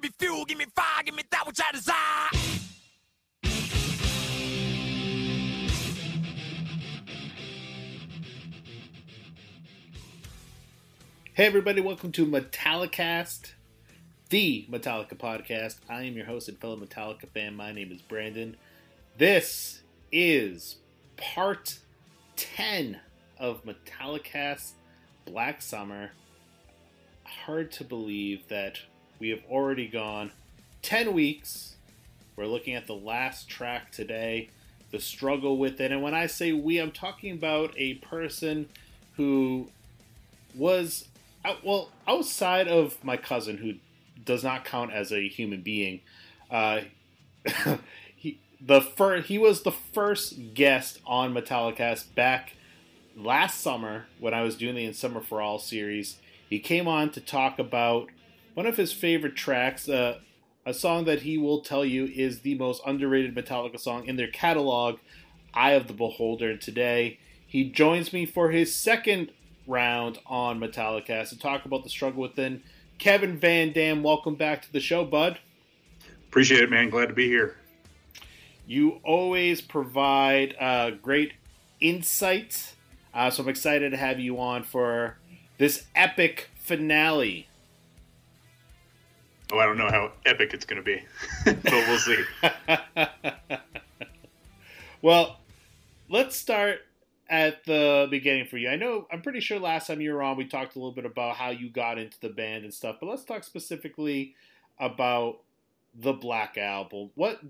give me fuel, give me fire, give me that which I desire. Hey everybody, welcome to Metallicast, the Metallica podcast. I am your host and fellow Metallica fan. My name is Brandon. This is part 10 of Metallicast Black Summer. Hard to believe that we have already gone 10 weeks. We're looking at the last track today, the Struggle Within. And when I say we, I'm talking about a person who was well outside of my cousin who does not count as a human being uh, he the first he was the first guest on metallicast back last summer when i was doing the in summer for all series he came on to talk about one of his favorite tracks uh, a song that he will tell you is the most underrated metallica song in their catalog eye of the beholder today he joins me for his second round on Metallica to talk about the struggle within. Kevin Van Dam, welcome back to the show, bud. Appreciate it, man. Glad to be here. You always provide uh, great insights, uh, so I'm excited to have you on for this epic finale. Oh, I don't know how epic it's going to be, but we'll see. well, let's start at the beginning for you. I know I'm pretty sure last time you were on, we talked a little bit about how you got into the band and stuff, but let's talk specifically about the Black Album. What,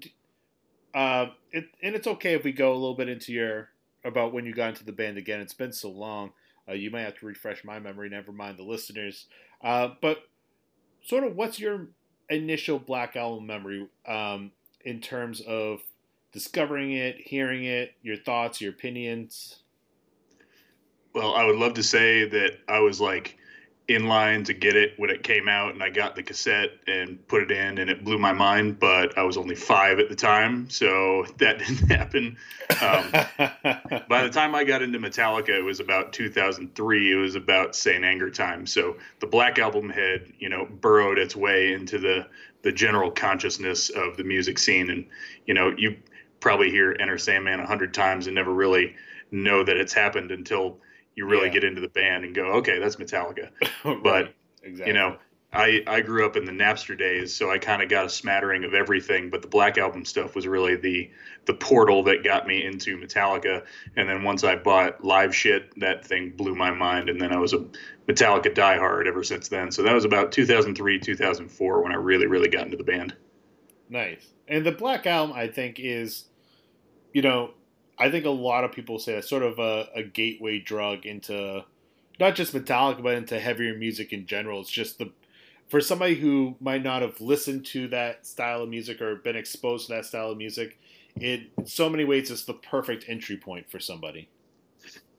uh, it, and it's okay if we go a little bit into your about when you got into the band again. It's been so long. Uh, you might have to refresh my memory. Never mind the listeners. Uh, but sort of, what's your initial Black Album memory um, in terms of discovering it, hearing it, your thoughts, your opinions? Well, I would love to say that I was like in line to get it when it came out and I got the cassette and put it in and it blew my mind, but I was only five at the time, so that didn't happen. Um, by the time I got into Metallica, it was about 2003. It was about Saint Anger time. So the Black Album had, you know, burrowed its way into the the general consciousness of the music scene, and you know, you probably hear Enter Sandman a hundred times and never really know that it's happened until you really yeah. get into the band and go, okay, that's Metallica. right. But exactly. you know, I I grew up in the Napster days, so I kind of got a smattering of everything. But the Black Album stuff was really the the portal that got me into Metallica. And then once I bought Live Shit, that thing blew my mind. And then I was a Metallica diehard ever since then. So that was about 2003, 2004 when I really really got into the band. Nice. And the Black Album, I think, is you know I think a lot of people say that's sort of a, a gateway drug into not just Metallica, but into heavier music in general. It's just the for somebody who might not have listened to that style of music or been exposed to that style of music, it so many ways it's the perfect entry point for somebody.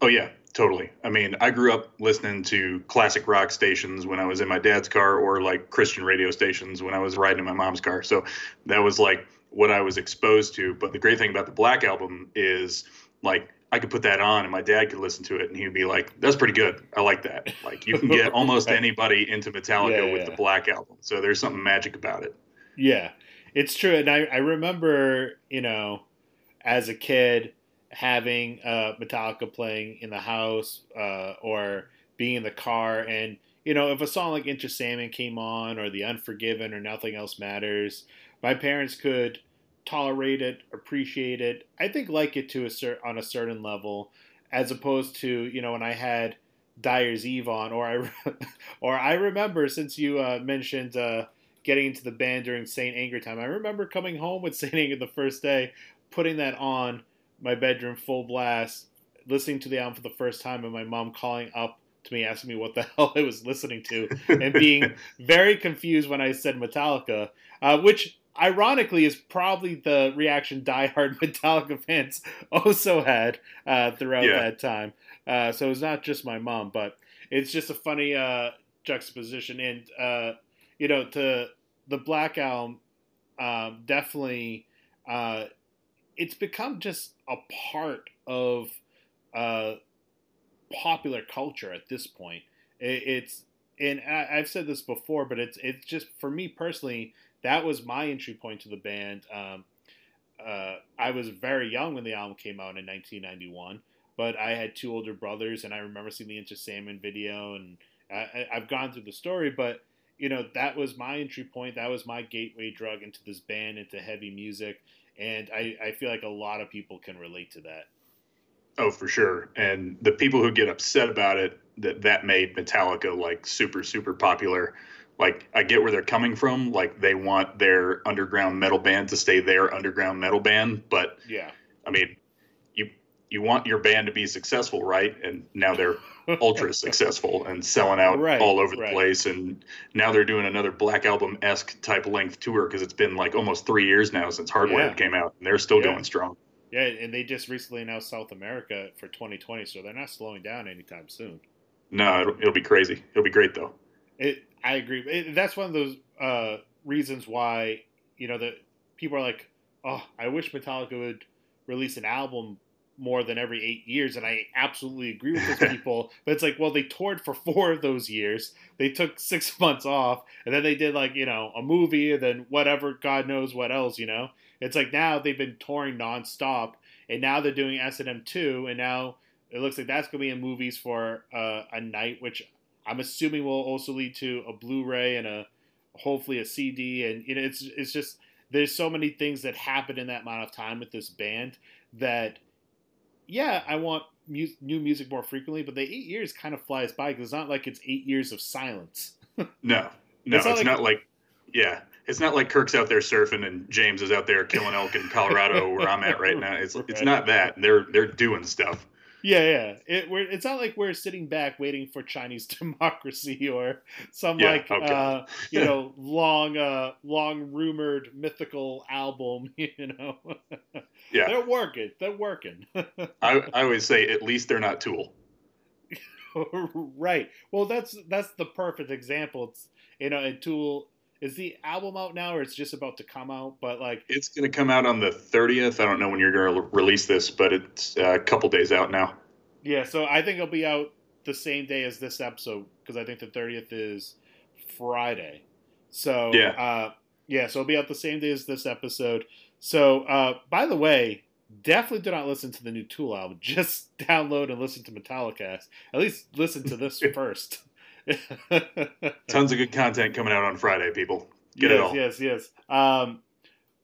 Oh yeah, totally. I mean, I grew up listening to classic rock stations when I was in my dad's car or like Christian radio stations when I was riding in my mom's car. So that was like what I was exposed to. But the great thing about the Black album is like I could put that on and my dad could listen to it and he'd be like, "That's pretty good. I like that." Like you can get almost anybody into Metallica yeah, with yeah. the Black album. So there's something magic about it. Yeah, it's true. And I, I remember, you know, as a kid having uh, Metallica playing in the house uh, or being in the car and you know, if a song like Enter Sandman came on or The Unforgiven or Nothing Else Matters, my parents could tolerate it, appreciate it. I think like it to a cer- on a certain level, as opposed to you know when I had Dyer's Eve on, or I or I remember since you uh, mentioned uh, getting into the band during Saint Anger time. I remember coming home with Saint Anger the first day, putting that on my bedroom full blast, listening to the album for the first time, and my mom calling up to me asking me what the hell I was listening to and being very confused when I said Metallica, uh, which ironically is probably the reaction diehard Metallica fans also had uh, throughout yeah. that time. Uh, so it's not just my mom, but it's just a funny uh, juxtaposition. And uh, you know, to the Black Album, um, definitely, uh, it's become just a part of uh, popular culture at this point. it's and I, I've said this before, but it's it's just for me personally, that was my entry point to the band. Um, uh, I was very young when the album came out in 1991, but I had two older brothers, and I remember seeing the Enter Sandman video, and I, I've gone through the story, but you know that was my entry point. That was my gateway drug into this band, into heavy music, and I, I feel like a lot of people can relate to that. Oh, for sure. And the people who get upset about it that that made Metallica like super super popular. Like I get where they're coming from. Like they want their underground metal band to stay their underground metal band, but yeah, I mean, you you want your band to be successful, right? And now they're ultra successful and selling out right, all over the right. place. And now they're doing another Black Album esque type length tour because it's been like almost three years now since Hardwired Yeah. came out, and they're still Yeah. going strong. Yeah, and they just recently announced South America for 2020, so they're not slowing down anytime soon. No, it'll, it'll be crazy. It'll be great though. It, I agree. It, that's one of those uh, reasons why you know that people are like, "Oh, I wish Metallica would release an album more than every eight years," and I absolutely agree with those people. But it's like, well, they toured for four of those years. They took six months off, and then they did like you know a movie, and then whatever, God knows what else. You know, it's like now they've been touring nonstop, and now they're doing S and M two, and now it looks like that's going to be in movies for uh, a night, which I'm assuming will also lead to a Blu-ray and a hopefully a CD. And you know, it's it's just there's so many things that happen in that amount of time with this band that yeah, I want mu- new music more frequently, but the eight years kind of flies by because it's not like it's eight years of silence. No, no, It's it's, not like- not like, yeah, it's not like Kirk's out there surfing and James is out there killing elk in Colorado where I'm at right now. It's it's not that. They're they're doing stuff. Yeah, yeah. It, we're, it's not like we're sitting back waiting for Chinese democracy or some Yeah, like okay. uh, you know long, uh, long rumored mythical album. You know, Yeah, they're working. They're working. I I always say at least they're not Tool. right. Well, that's that's the perfect example. It's you know, and Tool is the album out now, or it's just about to come out. But like, It's going to come out on the 30th. I don't know when you're going to release this, but it's uh, a couple days out now. yeah. So I think it'll be out the same day as this episode because I think the thirtieth is Friday. So Yeah. uh, yeah. So it'll be out the same day as this episode. So uh, by the way. Definitely do not listen to the new Tool album. Just download and listen to Metallicast. At least listen to this first. Tons of good content coming out on Friday, people. Get yes, it all. Yes, yes. Um,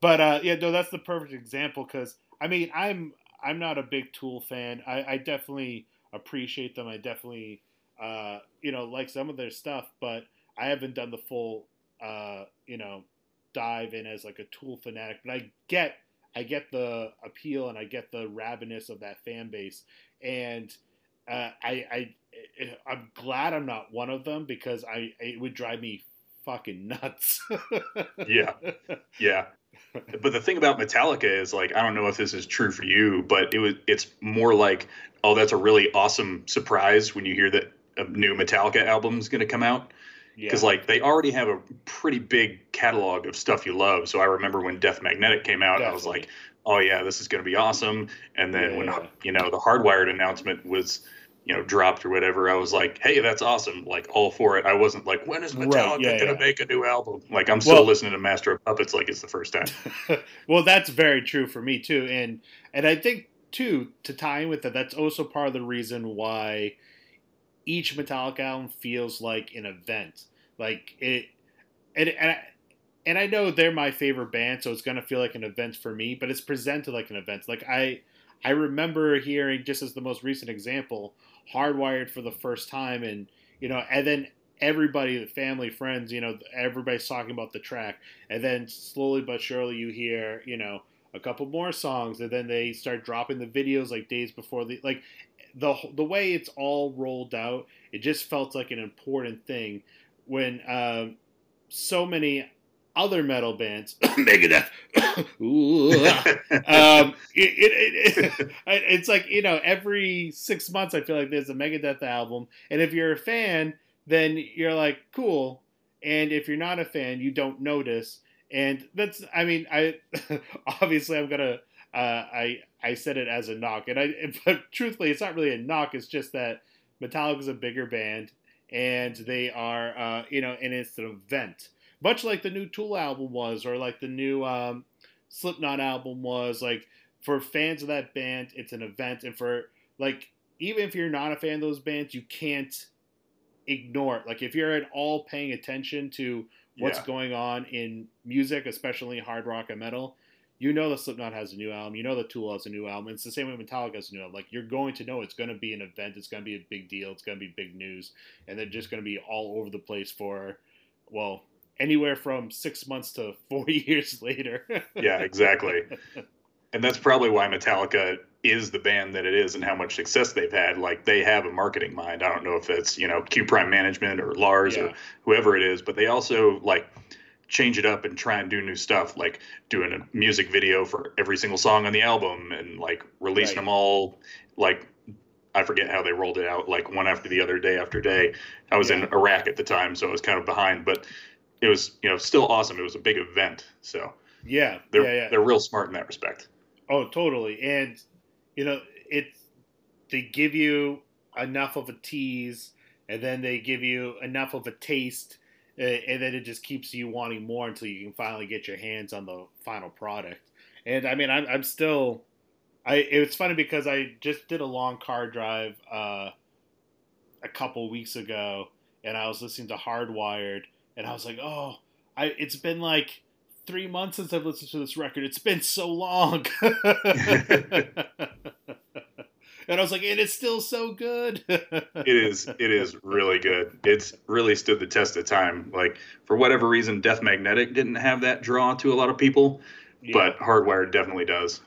but uh, yeah, no, that's the perfect example because I mean, I'm I'm not a big Tool fan. I, I definitely appreciate them. I definitely uh, you know like some of their stuff, but I haven't done the full uh, you know dive in as like a Tool fanatic. But I get I get the appeal and I get the rabidness of that fan base, and uh, I I Eh, eh, I'm glad I'm not one of them because I it would drive me fucking nuts. Yeah. Yeah. But the thing about Metallica is like I don't know if this is true for you, but it was it's more like oh that's a really awesome surprise when you hear that a new Metallica album is going to come out Yeah. because like they already have a pretty big catalog of stuff you love. So I remember when Death Magnetic came out, I was like, oh yeah, this is going to be awesome. And then Yeah, when yeah. you know the Hardwired announcement was you know dropped or whatever, I was like, hey, that's awesome, like all for it. I wasn't like, when is Right, Metallica yeah, going to yeah. make a new album? Like I'm still Well- listening to Master of Puppets like it's the first time. well, that's very true for me too, and and I think too to tie in with that, that's also part of the reason why each Metallica album feels like an event. Like it, and and I, and I know they're my favorite band, so it's gonna feel like an event for me. But it's presented like an event. Like I, I remember hearing just as the most recent example, Hardwired for the first time, and you know, and then everybody, the family, friends, you know, everybody's talking about the track, and then slowly but surely you hear, you know, a couple more songs, and then they start dropping the videos like days before the like the the way it's all rolled out. It just felt like an important thing. When um, so many other metal bands, Megadeth, um, it, it, it, it's like you know every six months I feel like there's a Megadeth album, and if you're a fan, then you're like cool, and if you're not a fan, you don't notice, and that's I mean I obviously I'm gonna uh, I I said it as a knock, and I but truthfully it's not really a knock. It's just that Metallica's a bigger band, and they are, uh, you know, and it's an event, much like the new Tool album was, or like the new um, Slipknot album was. Like for fans of that band, it's an event, and for like even if you're not a fan of those bands, you can't ignore it. Like if you're at all paying attention to what's Yeah. going on in music, especially hard rock and metal, you know the Slipknot has a new album. You know the Tool has a new album. It's the same way Metallica has a new album. Like you're going to know it's going to be an event. It's going to be a big deal. It's going to be big news, and they're just going to be all over the place for, well, anywhere from six months to four years later. Yeah, exactly. and that's probably why Metallica is the band that it is and how much success they've had. Like they have a marketing mind. I don't know if it's, you know, Q Prime Management or Lars Yeah. or whoever it is, but they also like change it up and try and do new stuff, like doing a music video for every single song on the album and like releasing Right. them all like I forget how they rolled it out, like one after the other, day after day. I was in Iraq at the time, so I was kind of behind, but it was, you know, still awesome. It was a big event. So yeah, they're yeah, yeah. they're real smart in that respect. Oh, totally. And you know, it they give you enough of a tease, and then they give you enough of a taste, uh, and then it just keeps you wanting more until you can finally get your hands on the final product. And I mean, I'm, I'm still. I it's funny because I just did a long car drive uh, a couple weeks ago, and I was listening to Hardwired, and I was like, oh, I it's been like three months since I've listened to this record. It's been so long. and I was like, and it's still so good. it is it is really good. It's really stood the test of time. Like for whatever reason, Death Magnetic didn't have that draw to a lot of people, Yeah. but Hardwired definitely does.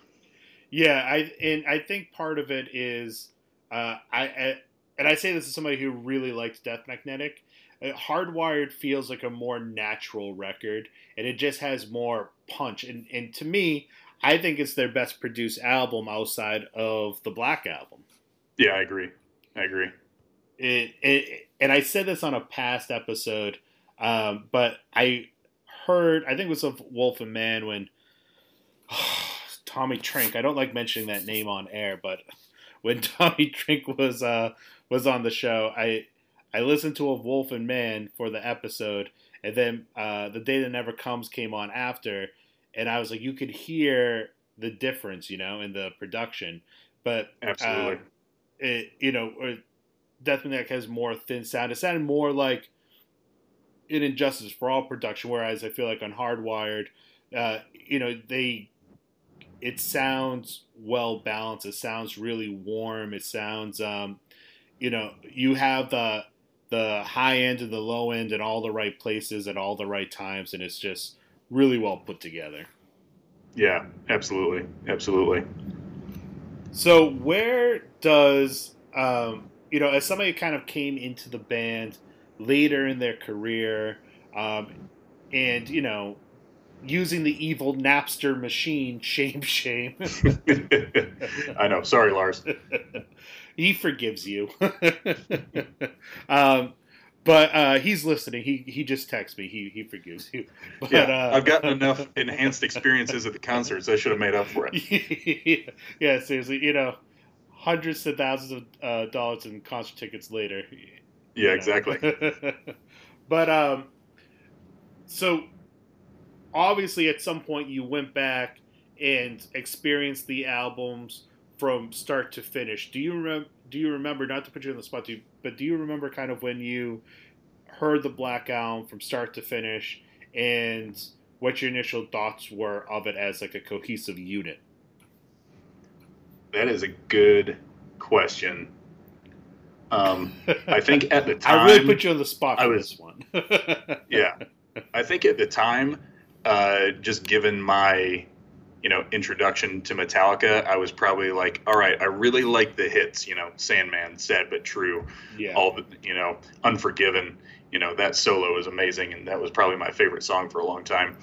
Yeah, I and I think part of it is uh, I, I and I say this as somebody who really likes Death Magnetic. Hardwired feels like a more natural record, and it just has more punch. And and to me, I think it's their best produced album outside of the Black album. Yeah, I agree. I agree. It, it and I said this on a past episode, um, but I heard I think it was of Wolf and Man when Tommy Trink. I don't like mentioning that name on air, but when Tommy Trink was uh, was on the show, I I listened to a Wolf and Man for the episode, and then uh, the day that never comes came on after, and I was like, you could hear the difference, you know, in the production, but Absolutely. uh, it, you know, or Death Magnetic has more thin sound. It sounded more like an And Justice for All production, whereas I feel like on Hardwired, uh, you know, they it sounds well balanced. It sounds really warm. It sounds, um, you know, you have the the high end and the low end in all the right places at all the right times, and it's just really well put together. yeah, absolutely. Absolutely. So where does um, you know, as somebody kind of came into the band later in their career, um, and you know, using the evil Napster machine, shame, shame. I know. Sorry, Lars. he forgives you. um, but uh, he's listening. He he just texts me. He he forgives you. But, Yeah, uh, I've gotten enough enhanced experiences at the concerts. I should have made up for it. yeah, seriously, you know, hundreds of thousands of uh, dollars in concert tickets later. Yeah, know. exactly. but um, so obviously, at some point, you went back and experienced the albums from start to finish. Do you remember? Do you remember? Not to put you on the spot, do you, but do you remember kind of when you heard the Black Album from start to finish, and what your initial thoughts were of it as like a cohesive unit? That is a good question. Um, I think at the time, I really put you on the spot I for was- this one. yeah, I think at the time, uh, just given my, you know, introduction to Metallica, I was probably like, all right, I really like the hits, you know, Sandman, Sad but True, yeah. all the, you know, Unforgiven, you know, that solo is amazing, and that was probably my favorite song for a long time.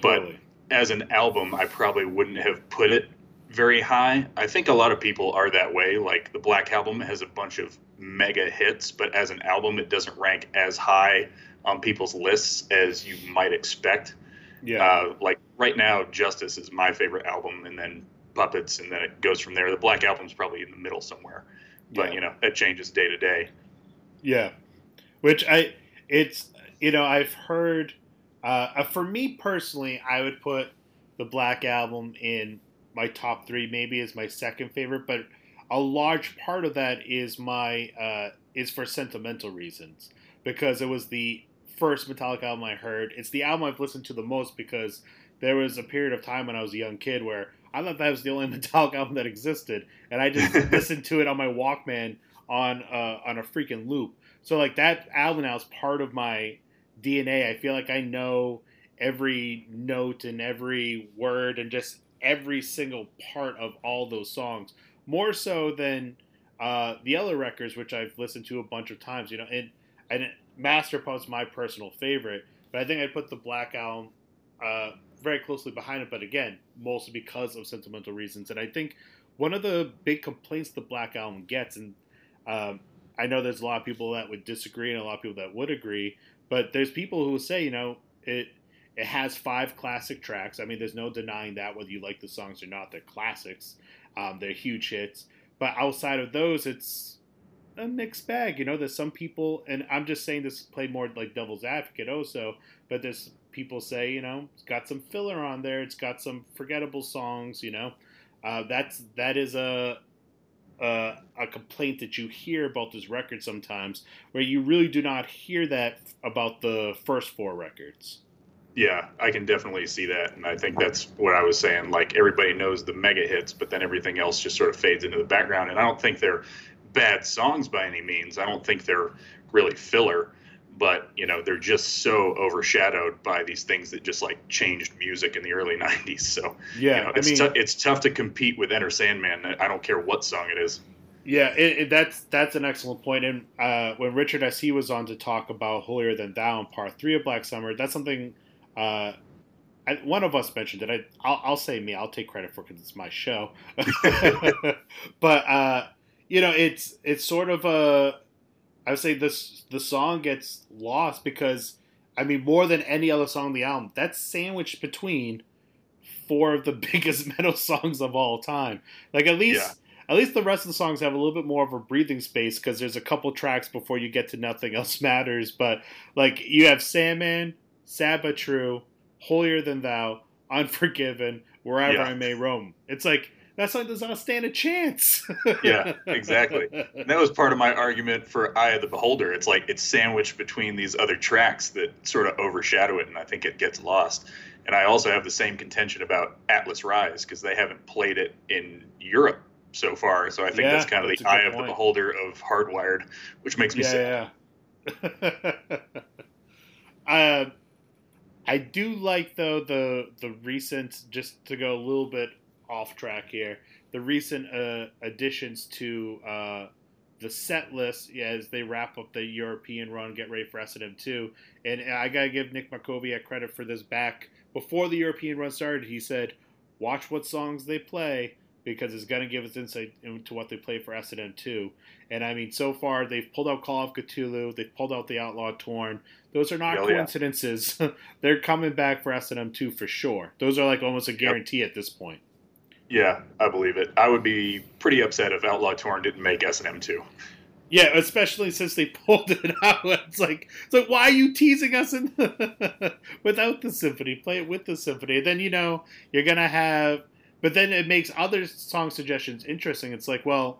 But as an album, I probably wouldn't have put it very high. I think a lot of people are that way. Like the Black Album has a bunch of mega hits, but as an album, it doesn't rank as high on people's lists as you might expect. yeah. Uh, like right now, Justice is my favorite album, and then Puppets, and then it goes from there. The Black Album's probably in the middle somewhere, but yeah. you know that changes day to day. Yeah. which I it's you know I've heard. Uh, for me personally, I would put the Black Album in my top three, maybe as my second favorite, but a large part of that is my uh, is for sentimental reasons because it was the first Metallica album I heard. It's the album I've listened to the most because there was a period of time when I was a young kid where I thought that was the only Metallica album that existed, and I just listened to it on my Walkman on uh, on a freaking loop. So like that album now is part of my DNA. I feel like I know every note and every word and just every single part of all those songs more so than uh, the other records, which I've listened to a bunch of times. You know, and and Master Pump's my personal favorite, but I think I put the Black Album uh, very closely behind it. But again, mostly because of sentimental reasons. And I think one of the big complaints the Black Album gets, and um, I know there's a lot of people that would disagree and a lot of people that would agree, but there's people who say, you know, it it has five classic tracks. I mean, there's no denying that whether you like the songs or not, they're classics. Um, they're huge hits. But outside of those, it's a mixed bag. You know, there's some people, and I'm just saying this play more like devil's advocate also, but there's people say, you know, it's got some filler on there. It's got some forgettable songs. You know, uh, that's that is a, a a complaint that you hear about this record sometimes, where you really do not hear that about the first four records. Yeah, I can definitely see that, and I think that's what I was saying. Like everybody knows the mega hits, but then everything else just sort of fades into the background. And I don't think they're bad songs by any means. I don't think they're really filler, but you know they're just so overshadowed by these things that just like changed music in the early '90s. So yeah, you know, it's I mean, t- it's tough to compete with Enter Sandman. I don't care what song it is. Yeah, it, it, that's that's an excellent point. And uh, when Richard S. He was on to talk about Holier Than Thou in Part Three of Black Summer, that's something uh, I, one of us mentioned it. I, I'll, I'll, say me. I'll take credit for because it's my show. but uh, you know, it's it's sort of a. I would say this the song gets lost because I mean more than any other song on the album, that's sandwiched between four of the biggest metal songs of all time. Like at least. Yeah. At least the rest of the songs have a little bit more of a breathing space because there's a couple tracks before you get to Nothing Else Matters. But like you have Sandman, Sad but True, Holier Than Thou, Unforgiven, Wherever yeah. I May Roam. It's like that song does not a stand a chance. yeah, exactly. And that was part of my argument for Eye of the Beholder. It's like it's sandwiched between these other tracks that sort of overshadow it, and I think it gets lost. And I also have the same contention about Atlas Rise because they haven't played it in Europe so far. So I think yeah, that's kind of the eye of the beholder of Hardwired, which makes me yeah, sad. Yeah. uh, I do like though the the recent just to go a little bit off track here. The recent uh, additions to uh, the set list yeah, as they wrap up the European run, get ready for S&M two. And I gotta give Nick Markowiak credit for this. Back before the European run started, he said, "Watch what songs they play." because it's going to give us insight into what they play for S&M 2. And I mean, so far they've pulled out Call of Ktulu, they've pulled out the Outlaw Torn. Those are not oh, coincidences. Yeah. They're coming back for S&M 2 for sure. Those are like almost a guarantee yep. at this point. Yeah, I believe it. I would be pretty upset if Outlaw Torn didn't make S&M 2. Yeah, especially since they pulled it out. It's like, it's like, why are you teasing us in without the symphony? Play it with the symphony. Then you know you're gonna have but then it makes other song suggestions interesting. It's like, well,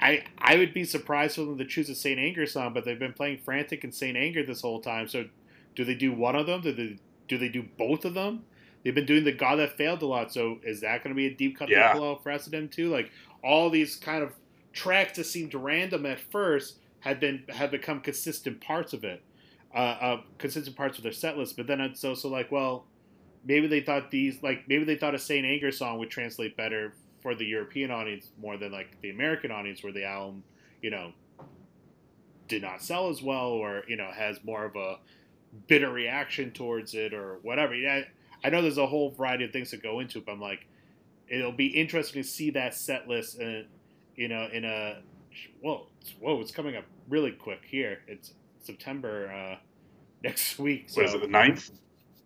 I I would be surprised for them to choose a Saint Anger song, but they've been playing Frantic and Saint Anger this whole time. So, do they do one of them? Do they do they do both of them? They've been doing the God that failed a lot. So, is that going to be a deep cut yeah. for S&M 2? Like all these kind of tracks that seemed random at first had been have become consistent parts of it, uh, uh, consistent parts of their set list. But then it's also like, well, maybe they thought these like maybe they thought a Saint Anger song would translate better for the European audience more than like the American audience, where the album, you know, did not sell as well, or you know, has more of a bitter reaction towards it, or whatever. Yeah, I know there's a whole variety of things that go into it, but I'm like, it'll be interesting to see that set list, and you know, in a well, whoa, it's coming up really quick here. It's September uh, next week. So. What is it, the 9th?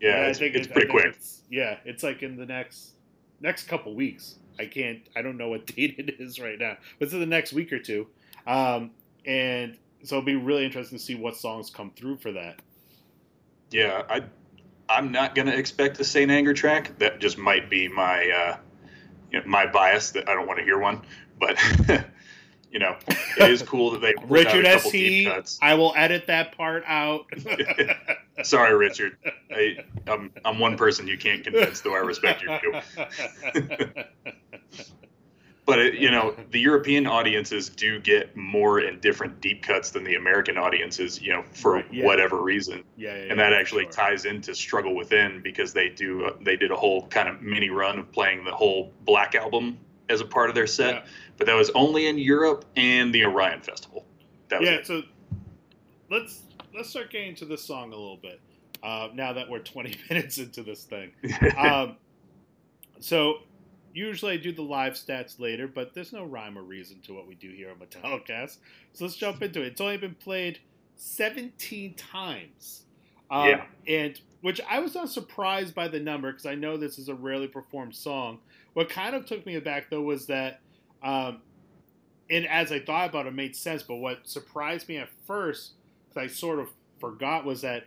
Yeah, it's, it's pretty quick. It's, yeah, it's like in the next next couple weeks. I can't. I don't know what date it is right now, but it's in the next week or two. Um, and so it'll be really interesting to see what songs come through for that. Yeah, I I'm not gonna expect a Saint Anger track. That just might be my uh, you know, my bias that I don't want to hear one. But you know, it is cool that they Richard a couple S. deep cuts. I will edit that part out. Sorry, Richard. I, I'm I'm one person you can't convince, though I respect you. But it, you know, the European audiences do get more and different deep cuts than the American audiences. You know, for Right, yeah. whatever reason. yeah, yeah, and that yeah, actually sure. ties into struggle within because they do uh, they did a whole kind of mini run of playing the whole black album as a part of their set but that was only in europe and the orion festival that was yeah, it. so let's let's start getting to this song a little bit. Uh, now that we're 20 minutes into this thing, um, so usually I do the live stats later, but there's no rhyme or reason to what we do here on Metallicast. So let's jump into it. It's only been played 17 times, um, Yeah. and which I was not surprised by the number because I know this is a rarely performed song. What kind of took me aback though was that. Um, and as I thought about it, it made sense. But what surprised me at first, because I sort of forgot, was that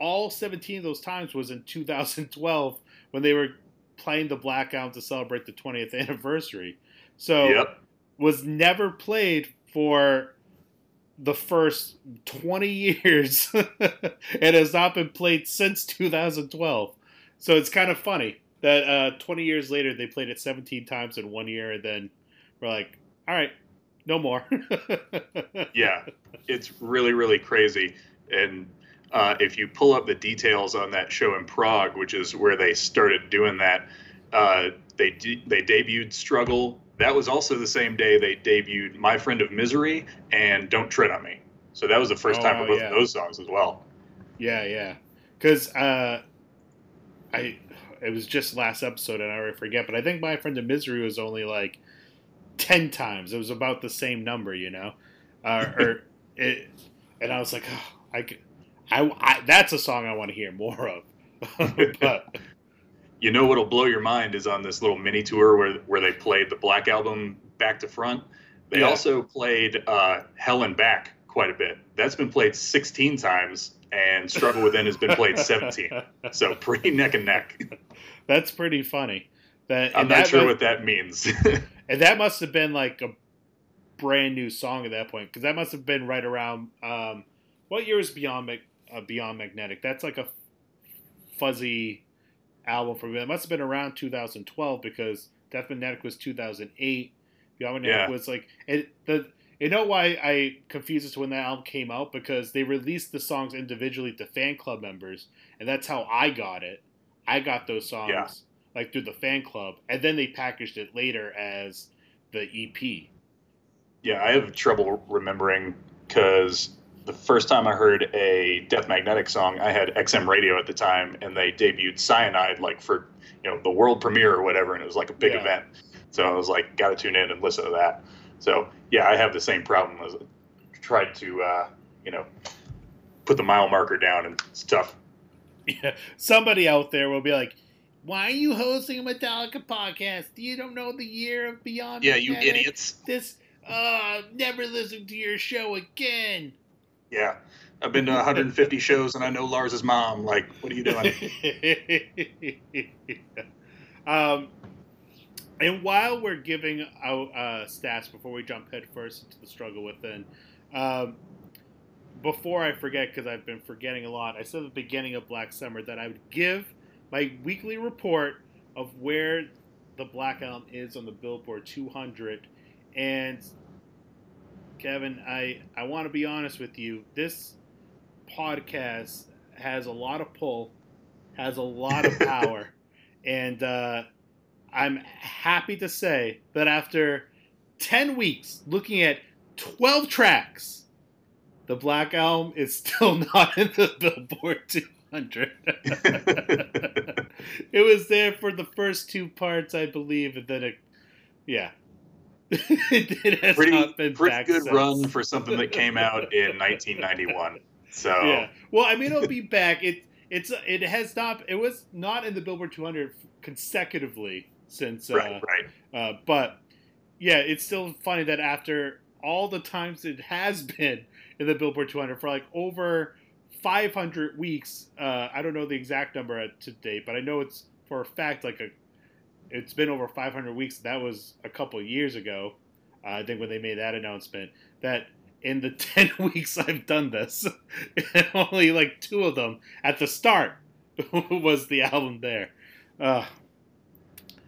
all 17 of those times was in 2012 when they were playing the Black to celebrate the 20th anniversary. So yep was never played for the first 20 years and has not been played since 2012. So it's kind of funny that uh, 20 years later they played it 17 times in one year and then we're like, all right, no more. yeah it's really really crazy and uh, if you pull up the details on that show in prague which is where they started doing that uh, they de- they debuted struggle that was also the same day they debuted my friend of misery and don't tread on me so that was the first Oh, time for both yeah. of those songs as well Yeah, yeah. Because uh, I it was just last episode and I already forget, but I think my friend of misery was only like ten times. It was about the same number, you know, uh, or it, and I was like, oh, I, could- I, I, that's a song I want to hear more of. but You know what'll blow your mind is on this little mini tour where where they played the Black Album back to front. They Yeah. also played uh, Hell and Back quite a bit. That's been played 16 times, and Struggle Within has been played 17. So pretty neck and neck. that's pretty funny. That I'm not that sure must- what that means. And that must have been like a brand new song at that point because that must have been right around um, what year is Beyond Mag- uh, Beyond Magnetic? That's like a fuzzy album for me. it. must have been around 2012 because Death Magnetic was 2008. Beyond Magnetic Yeah. was like it. The you know why I confused as to when that album came out because they released the songs individually to fan club members, and that's how I got it. I got those songs Yeah. like through the fan club, and then they packaged it later as the EP. yeah, I have trouble remembering because the first time I heard a Death Magnetic song, I had XM radio at the time, and they debuted Cyanide like for you know the world premiere or whatever, and it was like a big Yeah. event. So I was like, got to tune in and listen to that. So yeah, I have the same problem as I tried to uh, you know put the mile marker down, and stuff. Yeah, somebody out there will be like, "Why are you hosting a Metallica podcast? You don't know the year of Beyond." Yeah, you idiots. This, uh, never listen to your show again. Yeah, I've been to 150 shows, and I know Lars's mom. Like, what are you doing? um, and while we're giving out uh, stats before we jump headfirst into the struggle within, um, before I forget, because I've been forgetting a lot, I said at the beginning of Black Summer that I would give my weekly report of where the Black Album is on the Billboard 200. And Kevin, I, I want to be honest with you. This podcast has a lot of pull, has a lot of power, and uh, I'm happy to say that after 10 weeks looking at 12 tracks, the Black Album is still not in the Billboard 200. it was there for the first two parts, I believe, and then it, yeah. it has pretty not been pretty good since. run for something that came out in 1991. So Yeah. Well, I mean, it'll be back. It it's it has not. It was not in the Billboard 200 consecutively since. Uh, right, right. Uh, but yeah, it's still funny that after all the times it has been in the Billboard 200 for like over 500 weeks. Uh, I don't know the exact number at to date, but I know it's for a fact like a. It's been over 500 weeks. That was a couple years ago. Uh, I think when they made that announcement that in the 10 weeks I've done this, only like two of them at the start was the album there. Uh,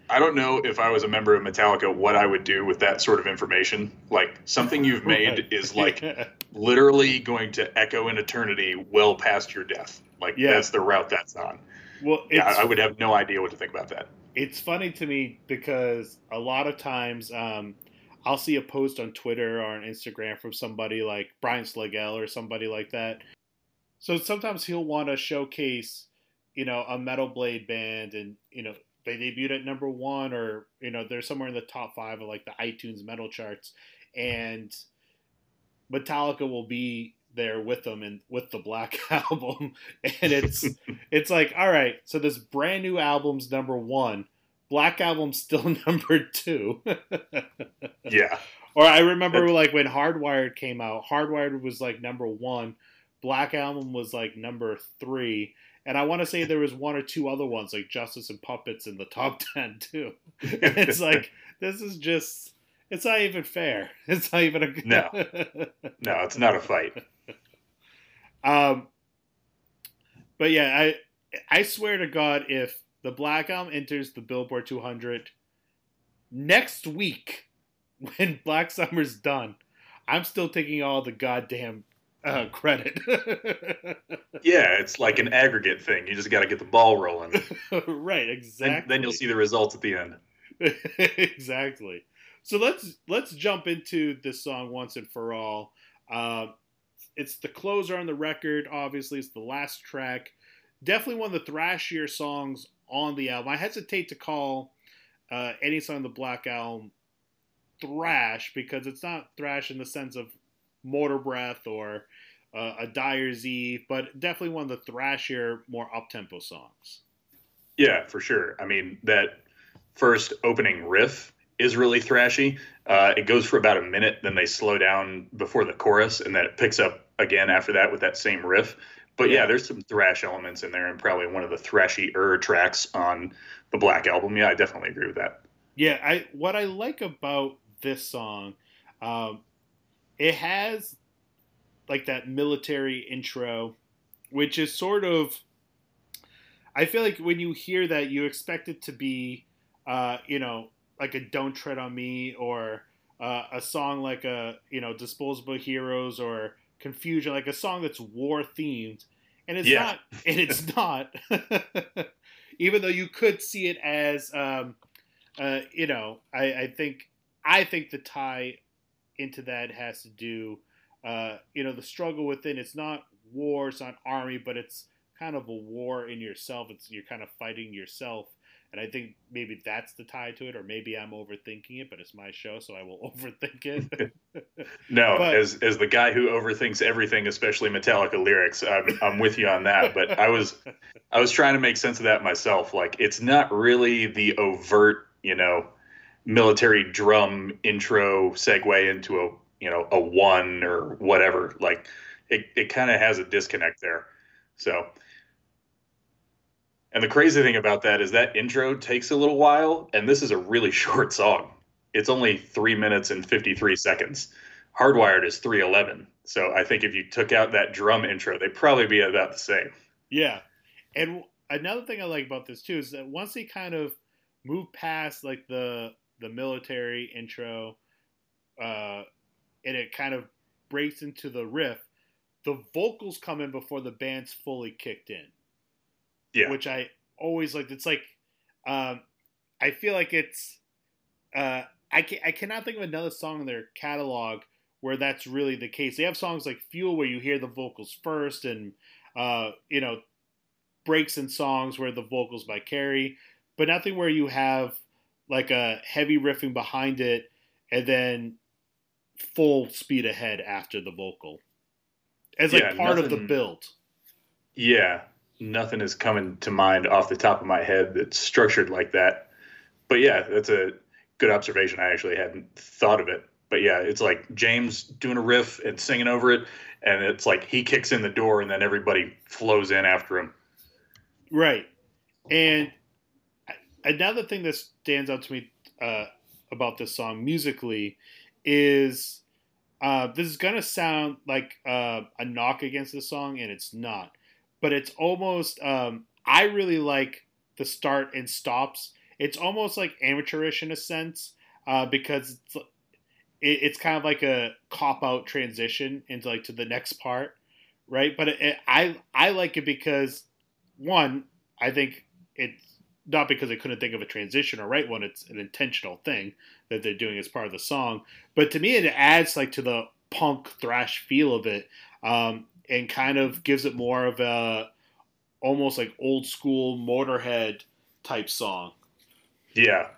I don't know if I was a member of Metallica what I would do with that sort of information. Like something you've made right. is like literally going to echo in eternity well past your death. Like Yeah. that's the route that's on. well, Yeah, I would have no idea what to think about that. It's funny to me because a lot of times um, I'll see a post on Twitter or on Instagram from somebody like Brian Slagel or somebody like that. So sometimes he'll want to showcase, you know, a metal blade band and, you know, they debuted at number one or, you know, they're somewhere in the top five of like the iTunes metal charts. And Metallica will be there with them and with the Black album. And it's it's like, all right, so this brand new album's number one. Black album's still number two. Yeah. or I remember like when Hardwired came out, Hardwired was like number one. Black album was like number three. And I want to say there was one or two other ones like Justice and Puppets in the top ten too. it's like this is just it's not even fair. It's not even a No. No, it's not a fight. Um, but yeah, I I swear to God, if the Black Album enters the Billboard 200 next week, when Black Summer's done, I'm still taking all the goddamn uh, credit. Yeah, it's like an aggregate thing. You just got to get the ball rolling. right, And exactly. then you'll see the results at the end. exactly. So let's let's jump into this song once and for all. Um, it's the closer on the record. Obviously, it's the last track. Definitely one of the thrashier songs on the album. I hesitate to call uh, any song on the Black Album thrash because it's not thrash in the sense of Motorbreath or uh, a Dyer's Eve, but definitely one of the thrashier, more up tempo songs. Yeah, for sure. I mean, that first opening riff is really thrashy. Uh, it goes for about a minute, then they slow down before the chorus, and then it picks up again after that with that same riff. But yeah, Yeah. there's some thrash elements in there, and probably one of the thrashy-er tracks on the Black Album. Yeah, I definitely agree with that. Yeah, I what I like about this song, um, it has like that military intro, which is sort of. I feel like when you hear that, you expect it to be, uh, you know, like a "Don't Tread on Me" or uh, a song like a you know "Disposable Heroes" or "Confusion," like a song that's war themed, and it's Yeah. not. And it's not. Even though you could see it as. Um, uh, you know, I, I think I think the tie into that has to do, uh, you know, the struggle within. It's not war, it's not army, but it's kind of a war in yourself. It's you're kind of fighting yourself, and I think maybe that's the tie to it, or maybe I'm overthinking it. But it's my show, so I will overthink it. No, But- as as the guy who overthinks everything, especially Metallica lyrics, I'm I'm with you on that. But I was I was trying to make sense of that myself. Like it's not really the overt, you know, military drum intro segue into a you know a one or whatever. Like it it kind of has a disconnect there. So. And the crazy thing about that is that intro takes a little while, and this is a really short song. It's only three minutes and 53 seconds. Hardwired is 311. So I think if you took out that drum intro, they'd probably be about the same. Yeah, and another thing I like about this too is that once they kind of move past like the the military intro, uh, and it kind of breaks into the riff, the vocals come in before the band's fully kicked in. Yeah. which I always liked. It's like um, I feel like it's uh, I can, I cannot think of another song in their catalog where that's really the case. They have songs like Fuel where you hear the vocals first, and uh, you know breaks in songs where the vocals by Carrie, but nothing where you have like a heavy riffing behind it and then full speed ahead after the vocal as like Yeah, part of the build. Yeah, nothing is coming to mind off the top of my head that's structured like that. But yeah, that's a good observation. I actually hadn't thought of it but yeah, it's like James doing a riff and singing over it, and it's like he kicks in the door, and then everybody flows in after him. Right. And another thing that stands out to me uh, about this song musically is uh, this is to sound like uh, a knock against the song, and it's not. But it's almost, um, I really like the start and stops. It's almost like amateurish in a sense uh, because it's, it, it's kind of like a cop out transition into like to the next part, right? But it, it, I I like it because one, I think it's not because they couldn't think of a transition or write one. It's an intentional thing that they're doing as part of the song. But to me, it adds like to the punk thrash feel of it, um, and kind of gives it more of a almost like old school Motorhead type song. Yeah,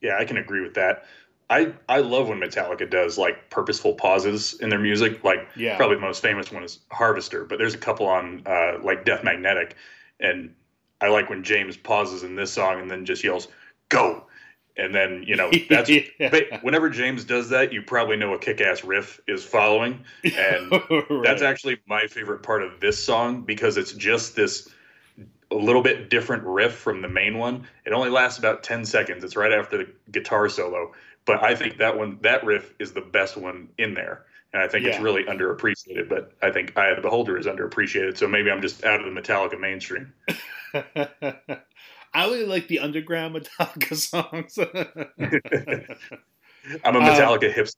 yeah, I can agree with that. I, I love when Metallica does like purposeful pauses in their music. Like Yeah. probably the most famous one is Harvester, but there's a couple on uh, like Death Magnetic, and I like when James pauses in this song and then just yells "Go," and then you know that's. Yeah. But whenever James does that, you probably know a kick-ass riff is following, and that's actually my favorite part of this song because it's just this a little bit different riff from the main one. It only lasts about 10 seconds. It's right after the guitar solo, but I think that one that riff is the best one in there. And I think it's Yeah. really underappreciated, but I think Eye of the Beholder is underappreciated. So maybe I'm just out of the Metallica mainstream. I really like the underground Metallica songs. I'm a Metallica hipster.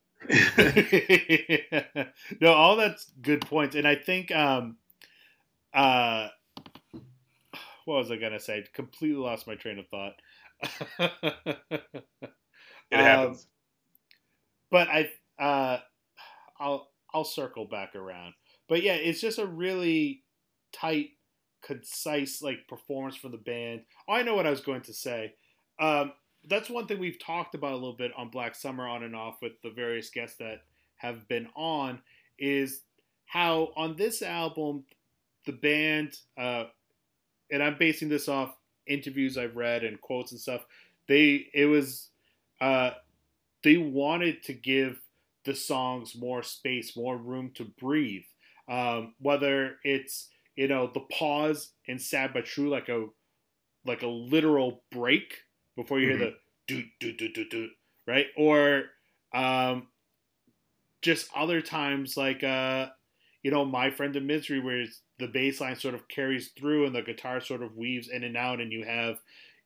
no, all that's good points, and I think um, uh, what was I gonna say? Completely lost my train of thought. It happens. but I, uh, I'll I'll circle back around. But yeah, it's just a really tight, concise like performance from the band. Oh, I know what I was going to say. Um, that's one thing we've talked about a little bit on Black Summer on and off with the various guests that have been on is how on this album the band uh, and I'm basing this off interviews I've read and quotes and stuff. They it was uh, they wanted to give the songs more space, more room to breathe. Um, whether it's you know the pause in "Sad but True" like a like a literal break before you hear the do do do do do right, or um, just other times like uh, you know "My Friend in Misery" where the bass line sort of carries through and the guitar sort of weaves in and out, and you have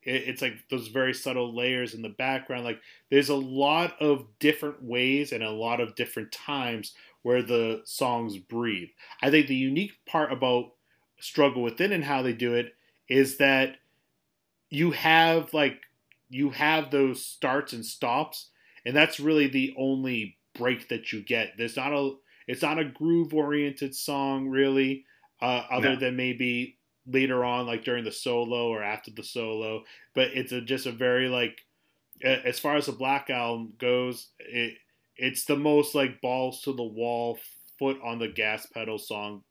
it, it's like those very subtle layers in the background. Like there's a lot of different ways and a lot of different times where the songs breathe. I think the unique part about Struggle Within and how they do it is that you have like you have those starts and stops, and that's really the only break that you get. There's not a it's not a groove oriented song really, uh, other No. than maybe later on like during the solo or after the solo. But it's a, just a very like as far as the Black album goes, it it's the most like balls to the wall, foot on the gas pedal song.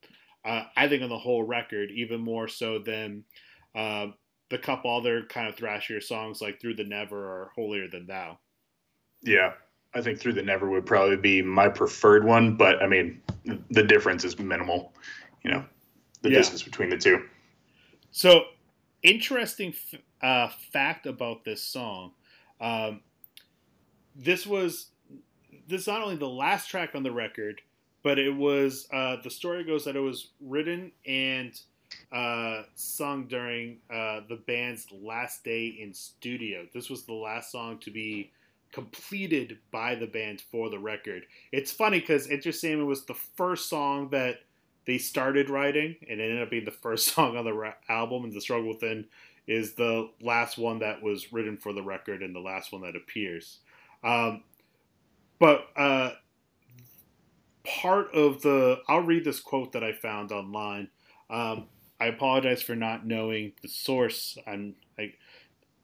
Uh, I think on the whole record, even more so than uh, the couple other kind of thrashier songs like "Through the Never" or "Holier Than Thou." Yeah. I think Through the Never would probably be my preferred one, but I mean, the difference is minimal. You know, the Yeah. distance between the two. So, interesting f- uh, fact about this song. Um, this was this is not only the last track on the record, but it was uh, the story goes that it was written and uh, sung during uh, the band's last day in studio. This was the last song to be completed by the band for the record. It's funny because Enter was the first song that they started writing, and it ended up being the first song on the ra- album. And the struggle within is the last one that was written for the record and the last one that appears. Um, but uh, part of the, I'll read this quote that I found online. Um, I apologize for not knowing the source. I'm like,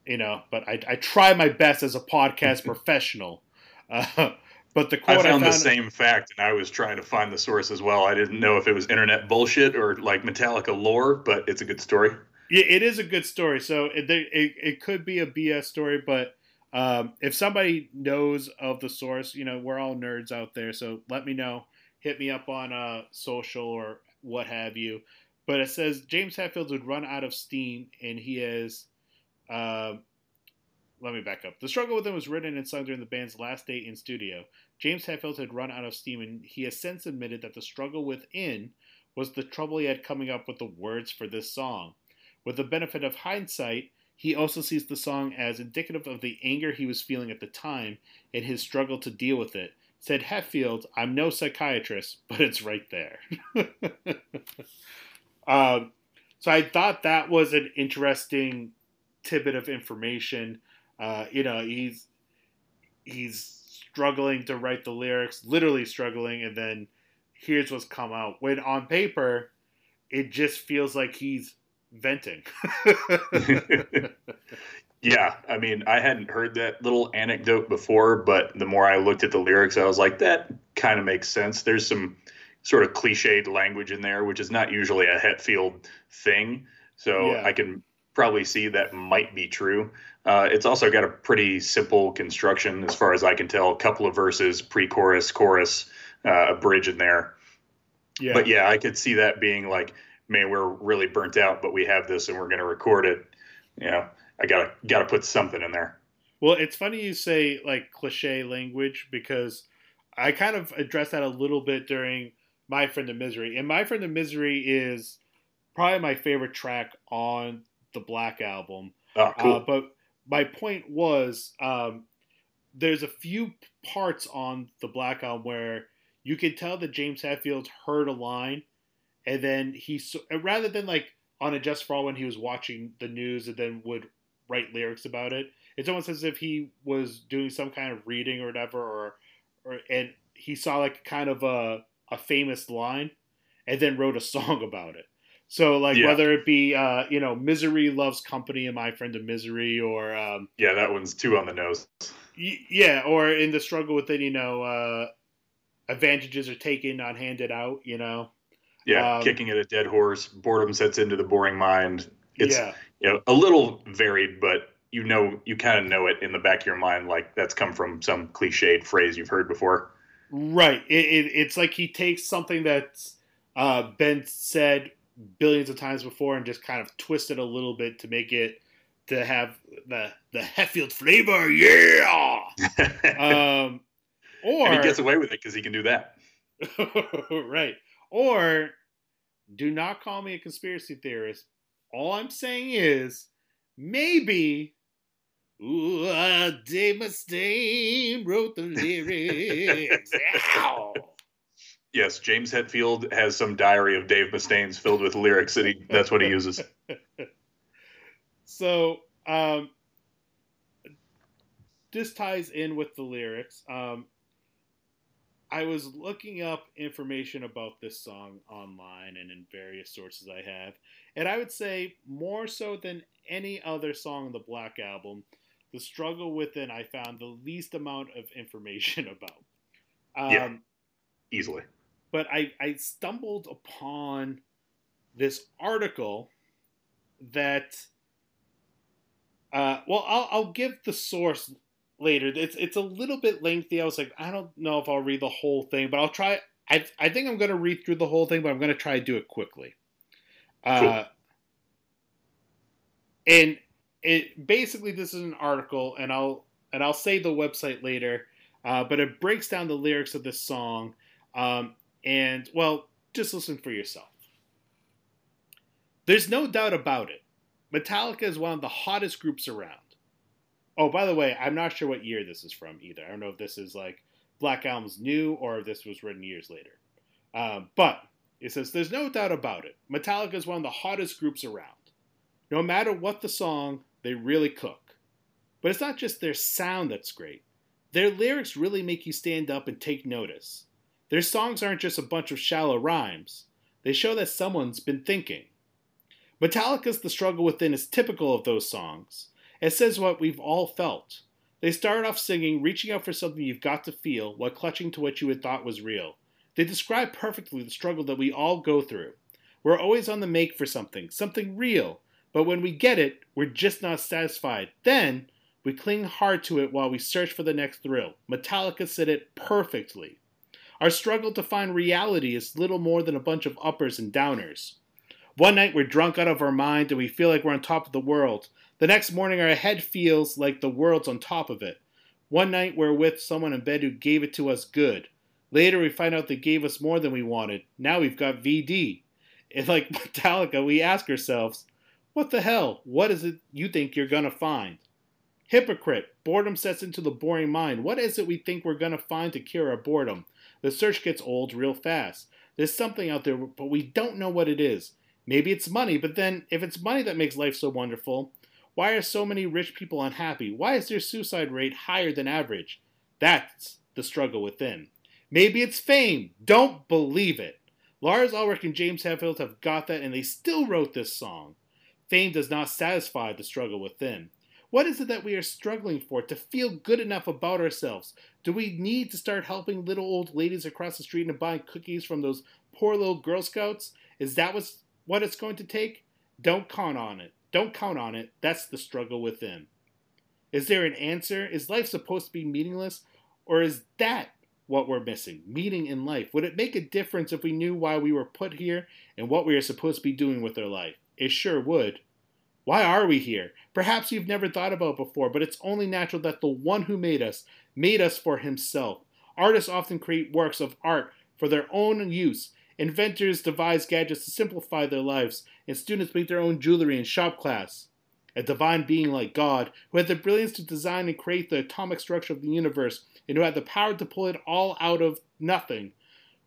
you know, but I, I try my best as a podcast professional. Uh, but the I quote found the same fact, and I was trying to find the source as well. I didn't know if it was internet bullshit or like Metallica lore, but it's a good story. Yeah, it is a good story. So it, it, it could be a BS story, but Um, if somebody knows of the source, you know, we're all nerds out there, so let me know. Hit me up on uh, social or what have you. But it says James Hetfield would run out of steam, and he has. Uh, let me back up. The struggle within was written and sung during the band's last day in studio. James Hetfield had run out of steam, and he has since admitted that the struggle within was the trouble he had coming up with the words for this song. With the benefit of hindsight, he also sees the song as indicative of the anger he was feeling at the time and his struggle to deal with it. Said Hetfield, I'm no psychiatrist, but it's right there. um, so I thought that was an interesting tidbit of information. Uh, you know, he's he's struggling to write the lyrics, literally struggling, and then here's what's come out. When on paper, it just feels like he's venting. yeah, I mean, I hadn't heard that little anecdote before, but the more I looked at the lyrics, I was like, that kind of makes sense. There's some sort of cliched language in there, which is not usually a Hetfield thing. So yeah. I can probably see that might be true. Uh, it's also got a pretty simple construction, as far as I can tell. A couple of verses, pre-chorus, chorus, uh, a bridge in there. Yeah. But yeah, I could see that being like, man, we're really burnt out, but we have this and we're going to record it. You know, I gotta gotta put something in there. Well, it's funny you say like cliche language because I kind of addressed that a little bit during My Friend of Misery, and My Friend of Misery is probably my favorite track on the Black album. Oh, cool. Uh, but my point was, um, there's a few parts on the Black album where you can tell that James Hetfield heard a line, and then he rather than like on And Justice for All when he was watching the news and then would write lyrics about it. It's almost as if he was doing some kind of reading or whatever, or or and he saw like kind of a a famous line, and then wrote a song about it. So like yeah. whether it be uh, you know misery loves company and my friend of misery, or um, yeah, that one's too on the nose. Y- yeah, or in the struggle within, you know, uh, advantages are taken, not handed out. You know. Yeah, um, kicking at a dead horse. Boredom sets into the boring mind. It's yeah. You know a little varied, but you know you kind of know it in the back of your mind, like that's come from some cliched phrase you've heard before. Right. It, it, it's like he takes something that's uh, been said billions of times before and just kind of twist it a little bit to make it to have the the Hetfield flavor. Yeah. um, or and he gets away with it because he can do that. right. Or do not call me a conspiracy theorist. All I'm saying is maybe Ooh, uh, Dave Mustaine wrote the lyrics. yes, James Hetfield has some diary of Dave Mustaine's filled with lyrics, and he, that's what he uses. so, um, this ties in with the lyrics. Um, I was looking up information about this song online and in various sources I have, and I would say more so than any other song on the Black Album, the struggle within I found the least amount of information about. Um, yeah, easily. But I, I stumbled upon this article that, uh, well, I'll, I'll give the source later. It's it's a little bit lengthy. I was like, I don't know if I'll read the whole thing, but I'll try. I I think I'm going to read through the whole thing, but I'm going to try to do it quickly. Uh, cool. and it basically this is an article, and I'll and I'll say the website later. Uh, but it breaks down the lyrics of this song, um, and well, just listen for yourself. There's no doubt about it. Metallica is one of the hottest groups around. Oh, by the way, I'm not sure what year this is from either. I don't know if this is like Black Album's new or if this was written years later. Um, but it says there's no doubt about it. Metallica is one of the hottest groups around. No matter what the song, they really cook. But it's not just their sound that's great. Their lyrics really make you stand up and take notice. Their songs aren't just a bunch of shallow rhymes. They show that someone's been thinking. Metallica's The Struggle Within is typical of those songs. It says what we've all felt. They start off singing, reaching out for something you've got to feel while clutching to what you had thought was real. They describe perfectly the struggle that we all go through. We're always on the make for something, something real, but when we get it, we're just not satisfied. Then We cling hard to it while we search for the next thrill. Metallica said it perfectly. Our struggle to find reality is little more than a bunch of uppers and downers. One night we're drunk out of our mind and we feel like we're on top of the world. The next morning our head feels like the world's on top of it. One night we're with someone in bed who gave it to us good. Later we find out they gave us more than we wanted. Now we've got VD. And like Metallica, we ask ourselves, what the hell? What is it you think you're gonna find? Hypocrite. Boredom sets into the boring mind. What is it we think we're gonna find to cure our boredom? The search gets old real fast. There's something out there, but we don't know what it is. Maybe it's money, but then if it's money that makes life so wonderful, why are so many rich people unhappy? Why is their suicide rate higher than average? That's the struggle within. Maybe it's fame. Don't believe it. Lars Ulrich and James Hetfield have got that and they still wrote this song. Fame does not satisfy the struggle within. What is it that we are struggling for to feel good enough about ourselves? Do we need to start helping little old ladies across the street and buying cookies from those poor little Girl Scouts? Is that what's, what it's going to take? Don't count on it. Don't count on it. That's the struggle within. Is there an answer? Is life supposed to be meaningless? Or is that what we're missing? Meaning in life. Would it make a difference if we knew why we were put here and what we are supposed to be doing with our life? It sure would. Why are we here? Perhaps you've never thought about before, but it's only natural that the one who made us made us for himself. Artists often create works of art for their own use. Inventors devise gadgets to simplify their lives, and students make their own jewelry in shop class. A divine being like God, who had the brilliance to design and create the atomic structure of the universe, and who had the power to pull it all out of nothing,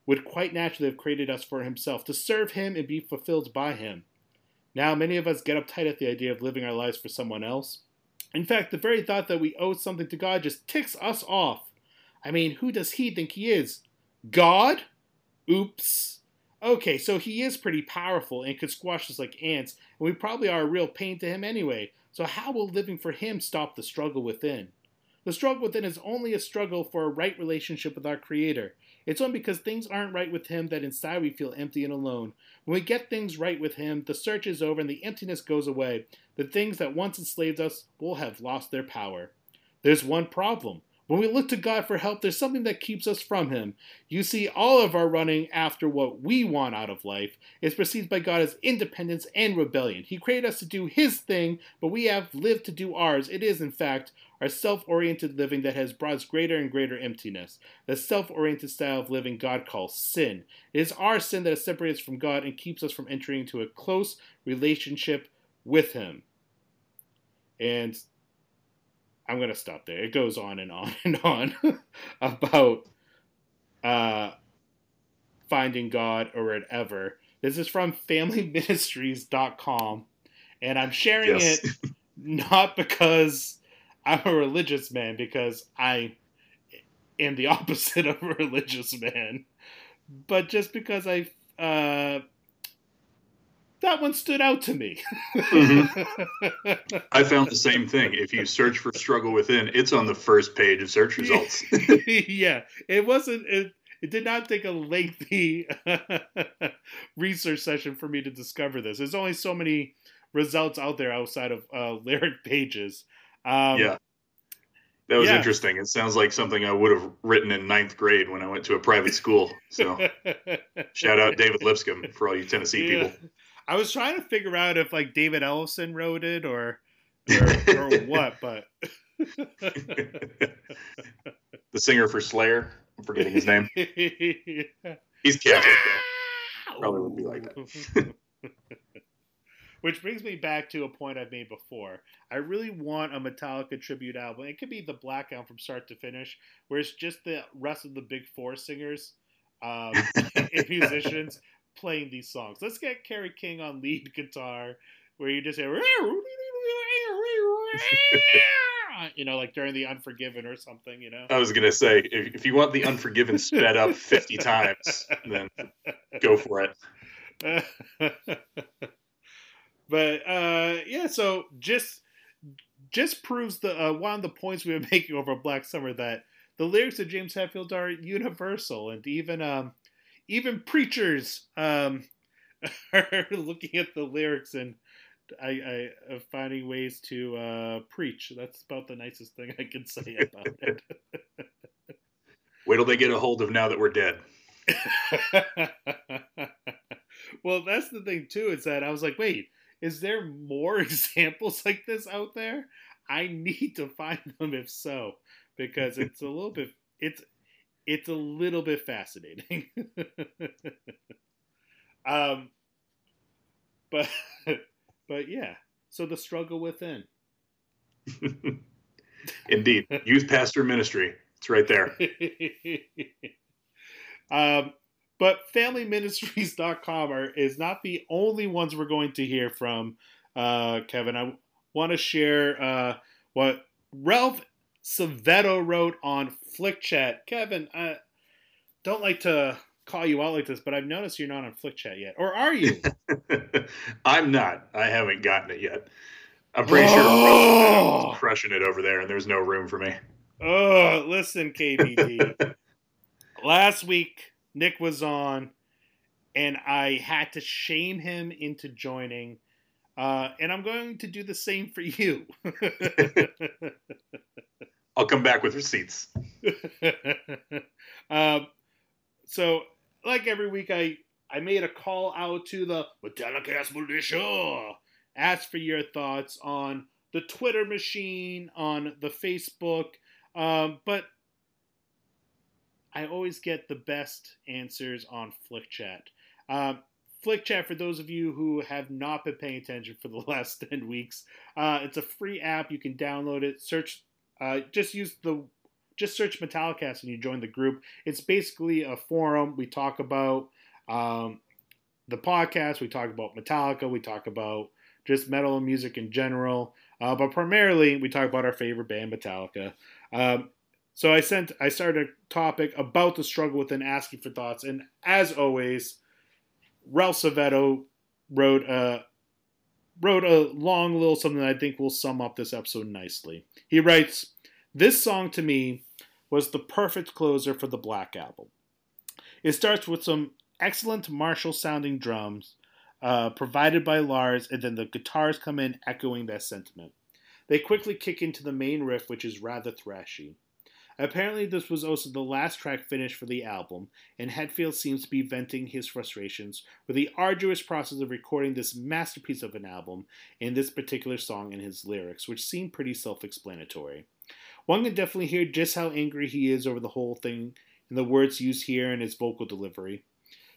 would quite naturally have created us for himself, to serve him and be fulfilled by him. Now, many of us get uptight at the idea of living our lives for someone else. In fact, the very thought that we owe something to God just ticks us off. I mean, who does he think he is? God? Oops. Okay, so he is pretty powerful and could squash us like ants, and we probably are a real pain to him anyway. So, how will living for him stop the struggle within? The struggle within is only a struggle for a right relationship with our Creator. It's only because things aren't right with Him that inside we feel empty and alone. When we get things right with Him, the search is over and the emptiness goes away. The things that once enslaved us will have lost their power. There's one problem. When we look to God for help, there's something that keeps us from Him. You see, all of our running after what we want out of life is perceived by God as independence and rebellion. He created us to do His thing, but we have lived to do ours. It is, in fact, our self oriented living that has brought us greater and greater emptiness. The self oriented style of living God calls sin. It is our sin that separates us from God and keeps us from entering into a close relationship with Him. And I'm going to stop there. It goes on and on and on about uh, finding God or whatever. This is from FamilyMinistries.com, and I'm sharing Yes. it not because I'm a religious man, because I am the opposite of a religious man, but just because I uh, that one stood out to me. I found the same thing. If you search for struggle within, it's on the first page of search results. yeah, it wasn't. It, it did not take a lengthy research session for me to discover this. There's only so many results out there outside of uh, lyric pages. Um, yeah. That was Yeah. interesting. It sounds like something I would have written in ninth grade when I went to a private school. So shout out David Lipscomb for all you Tennessee Yeah. people. I was trying to figure out if like David Ellison wrote it or or, or what, but the singer for Slayer. I'm forgetting his name. He's Catholic. Probably would be like that. Which brings me back to a point I've made before. I really want a Metallica tribute album. It could be the Black Album from start to finish, where it's just the rest of the big four singers um, and musicians playing these songs. Let's get Kerry King on lead guitar, where you just hear, you know, like during the Unforgiven or something, you know. I was gonna say, if, if you want the Unforgiven sped up 50 times, then go for it. but uh, yeah, so just just proves the uh, one of the points we were making over Black Summer that the lyrics of James Hetfield are universal, and even um, even preachers um, are looking at the lyrics and I, I uh, finding ways to uh, preach. That's about the nicest thing I can say about it. Wait till they get a hold of now that we're dead. well, that's the thing too. Is that I was like, wait, is there more examples like this out there? I need to find them if so, because it's a little bit it's it's a little bit fascinating. um, but but yeah, so the struggle within. Indeed, youth pastor ministry. It's right there. um, but familyministries.com are, is not the only ones we're going to hear from, uh, Kevin. I want to share uh, what Ralph Savetto wrote on Flick Chat. Kevin, I don't like to call you out like this, but I've noticed you're not on Flick Chat yet. Or are you? I'm not. I haven't gotten it yet. I'm pretty sure Oh! Ralph's crushing it over there, and there's no room for me. Oh, listen, KVD. Last week, Nick was on, and I had to shame him into joining. Uh, and I'm going to do the same for you. I'll come back with receipts. um, so, like every week, I, I made a call out to the Metallicast Militia. Ask for your thoughts on the Twitter machine, on the Facebook. Um, but I always get the best answers on Flick Chat. Um, Flick Chat, for those of you who have not been paying attention for the last 10 weeks, uh, it's a free app. You can download it. Search, uh, just use the, just search Metallicast and you join the group. It's basically a forum. We talk about um, the podcast, we talk about Metallica, we talk about just metal and music in general. Uh, but primarily, we talk about our favorite band, Metallica. Um, so I sent, I started a topic about the struggle within asking for thoughts, and as always, Ralph Savetto wrote a wrote a long little something that I think will sum up this episode nicely. He writes, "This song to me was the perfect closer for the Black Album. It starts with some excellent martial sounding drums." Uh, provided by Lars, and then the guitars come in echoing that sentiment. They quickly kick into the main riff, which is rather thrashy. Apparently, this was also the last track finished for the album, and Hetfield seems to be venting his frustrations with the arduous process of recording this masterpiece of an album in this particular song and his lyrics, which seem pretty self explanatory. One can definitely hear just how angry he is over the whole thing in the words used here and his vocal delivery.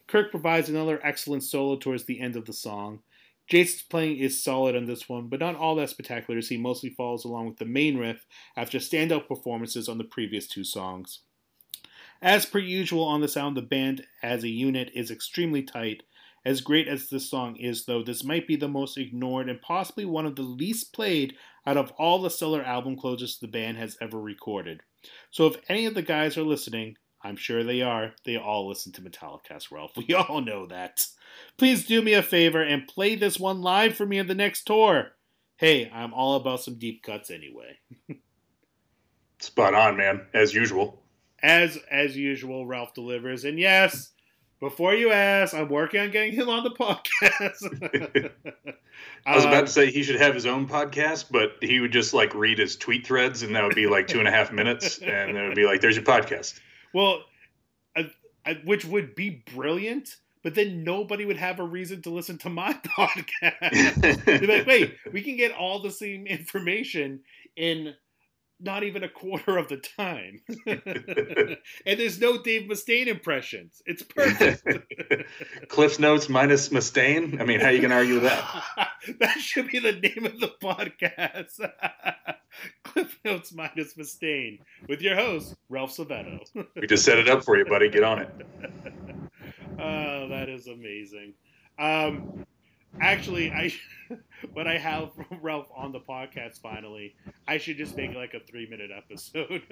Kirk provides another excellent solo towards the end of the song. Jason's playing is solid on this one, but not all that spectacular as he mostly follows along with the main riff after standout performances on the previous two songs. As per usual on the sound, the band as a unit is extremely tight. As great as this song is, though, this might be the most ignored and possibly one of the least played out of all the stellar album closers the band has ever recorded. So if any of the guys are listening, I'm sure they are. They all listen to Metallicast, Ralph. We all know that. Please do me a favor and play this one live for me on the next tour. Hey, I'm all about some deep cuts anyway. Spot on, man, as usual. As as usual, Ralph delivers. And yes, before you ask, I'm working on getting him on the podcast. I was about uh, to say he should have his own podcast, but he would just like read his tweet threads, and that would be like two and a half minutes, and it would be like, "There's your podcast." Well, I, I, which would be brilliant, but then nobody would have a reason to listen to my podcast. Like, wait, we can get all the same information in not even a quarter of the time. and there's no Dave Mustaine impressions. It's perfect. Cliff's Notes minus Mustaine. I mean, how you can argue that? that should be the name of the podcast. Cliff Notes minus Mustaine with your host, Ralph Savetto. We just set it up for you, buddy. Get on it. oh, that is amazing. Um, actually, I when I have Ralph on the podcast finally, I should just make like a three minute episode.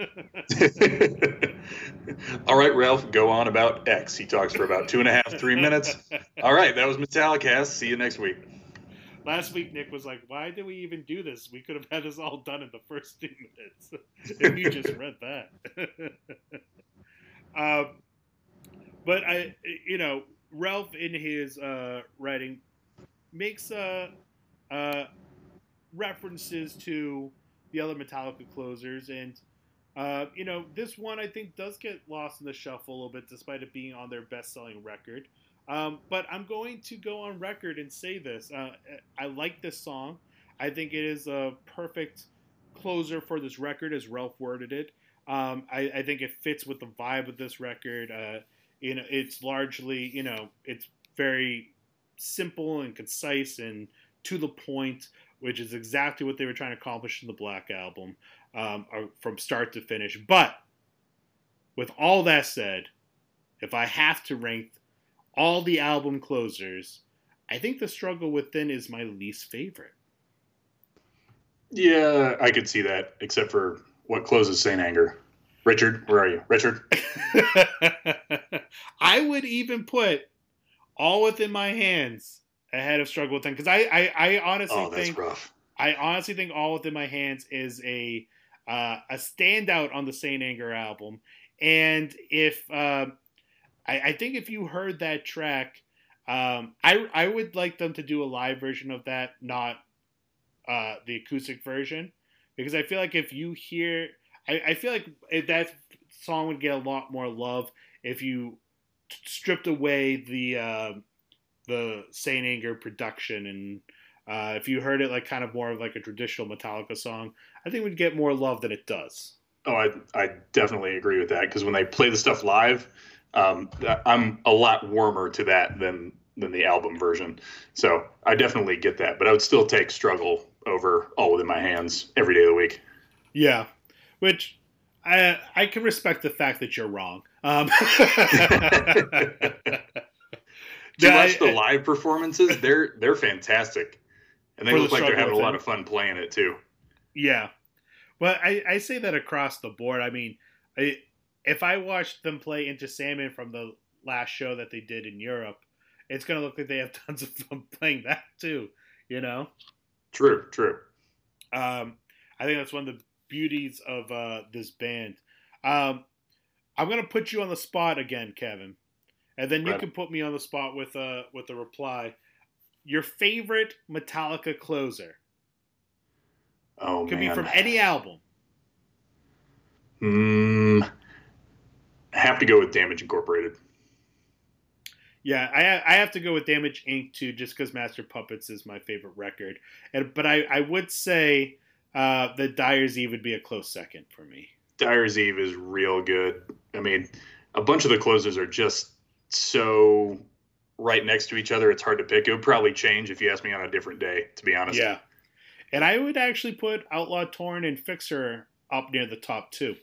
All right, Ralph, go on about X. He talks for about two and a half, three minutes. All right, that was Metallicast. See you next week. Last week, Nick was like, "Why did we even do this? We could have had this all done in the first two minutes if you just read that." um, but I, you know, Ralph in his uh, writing makes uh, uh, references to the other Metallica closers, and uh, you know this one I think does get lost in the shuffle a little bit, despite it being on their best-selling record. Um, but I'm going to go on record and say this: uh, I like this song. I think it is a perfect closer for this record, as Ralph worded it. Um, I, I, think it fits with the vibe of this record. You know, it's largely, you know, it's very simple and concise and to the point, which is exactly what they were trying to accomplish in the Black Album um, uh, from start to finish. But with all that said, if I have to rank all the album closers, I think The Struggle Within is my least favorite. Yeah, I could see that, except for what closes Saint Anger. Richard, where are you? Richard? I would even put All Within My Hands ahead of Struggle Within because I, I, I honestly oh, think rough. I honestly think All Within My Hands is a uh, a standout on the Saint Anger album, and if uh, I, I think if you heard that track, um, I I would like them to do a live version of that, not uh, the acoustic version, because I feel like if you hear, I, I feel like if that song would get a lot more love if you stripped away the uh, the Saint Anger production and uh, if you heard it like kind of more of like a traditional Metallica song, I think we'd get more love than it does. Oh, I I definitely agree with that because when they play the stuff live, um, I'm a lot warmer to that than than the album version. So I definitely get that, but I would still take "Struggle" over "All Within My Hands" every day of the week. Yeah, which I I can respect the fact that you're wrong. Um, Do you watch the live performances? They're they're fantastic, and they look the like they're having a lot of fun playing it too. Yeah, but I, I say that across the board. I mean, I, if I watched them play Enter Sandman from the last show that they did in Europe, it's going to look like they have tons of fun playing that too. You know. True. True. Um, I think that's one of the beauties of uh, this band. Um, I'm going to put you on the spot again, Kevin, and then you right. can put me on the spot with a uh, with a reply. Your favorite Metallica closer? Oh, could man. be from any album. Hmm. have to go with Damage Incorporated. Yeah, I I have to go with Damage Inc. too, just because Master Puppets is my favorite record. And but I I would say uh, that Dyer's Eve would be a close second for me. Dyer's Eve is real good. I mean, a bunch of the closers are just so right next to each other. It's hard to pick. It would probably change if you asked me on a different day, to be honest. Yeah. And I would actually put Outlaw Torn and Fixer up near the top two.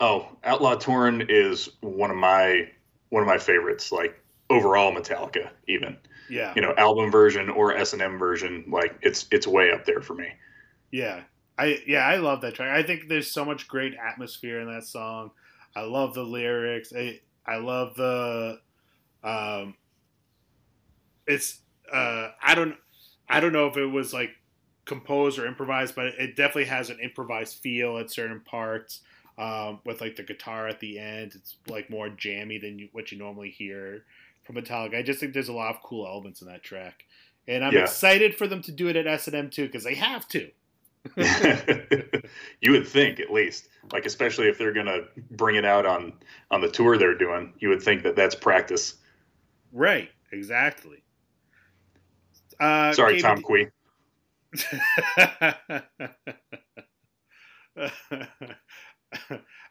Oh, Outlaw Torn is one of my one of my favorites. Like overall Metallica, even. Yeah. You know, album version or S and M version, like it's it's way up there for me. Yeah. I yeah, I love that track. I think there's so much great atmosphere in that song. I love the lyrics. I I love the um it's uh I don't I don't know if it was like composed or improvised, but it definitely has an improvised feel at certain parts. Um, with like the guitar at the end, it's like more jammy than you, what you normally hear from Metallica. I just think there's a lot of cool elements in that track, and I'm yeah. excited for them to do it at S and M too because they have to. you would think at least like especially if they're gonna bring it out on on the tour they're doing you would think that that's practice right exactly uh, sorry tom quee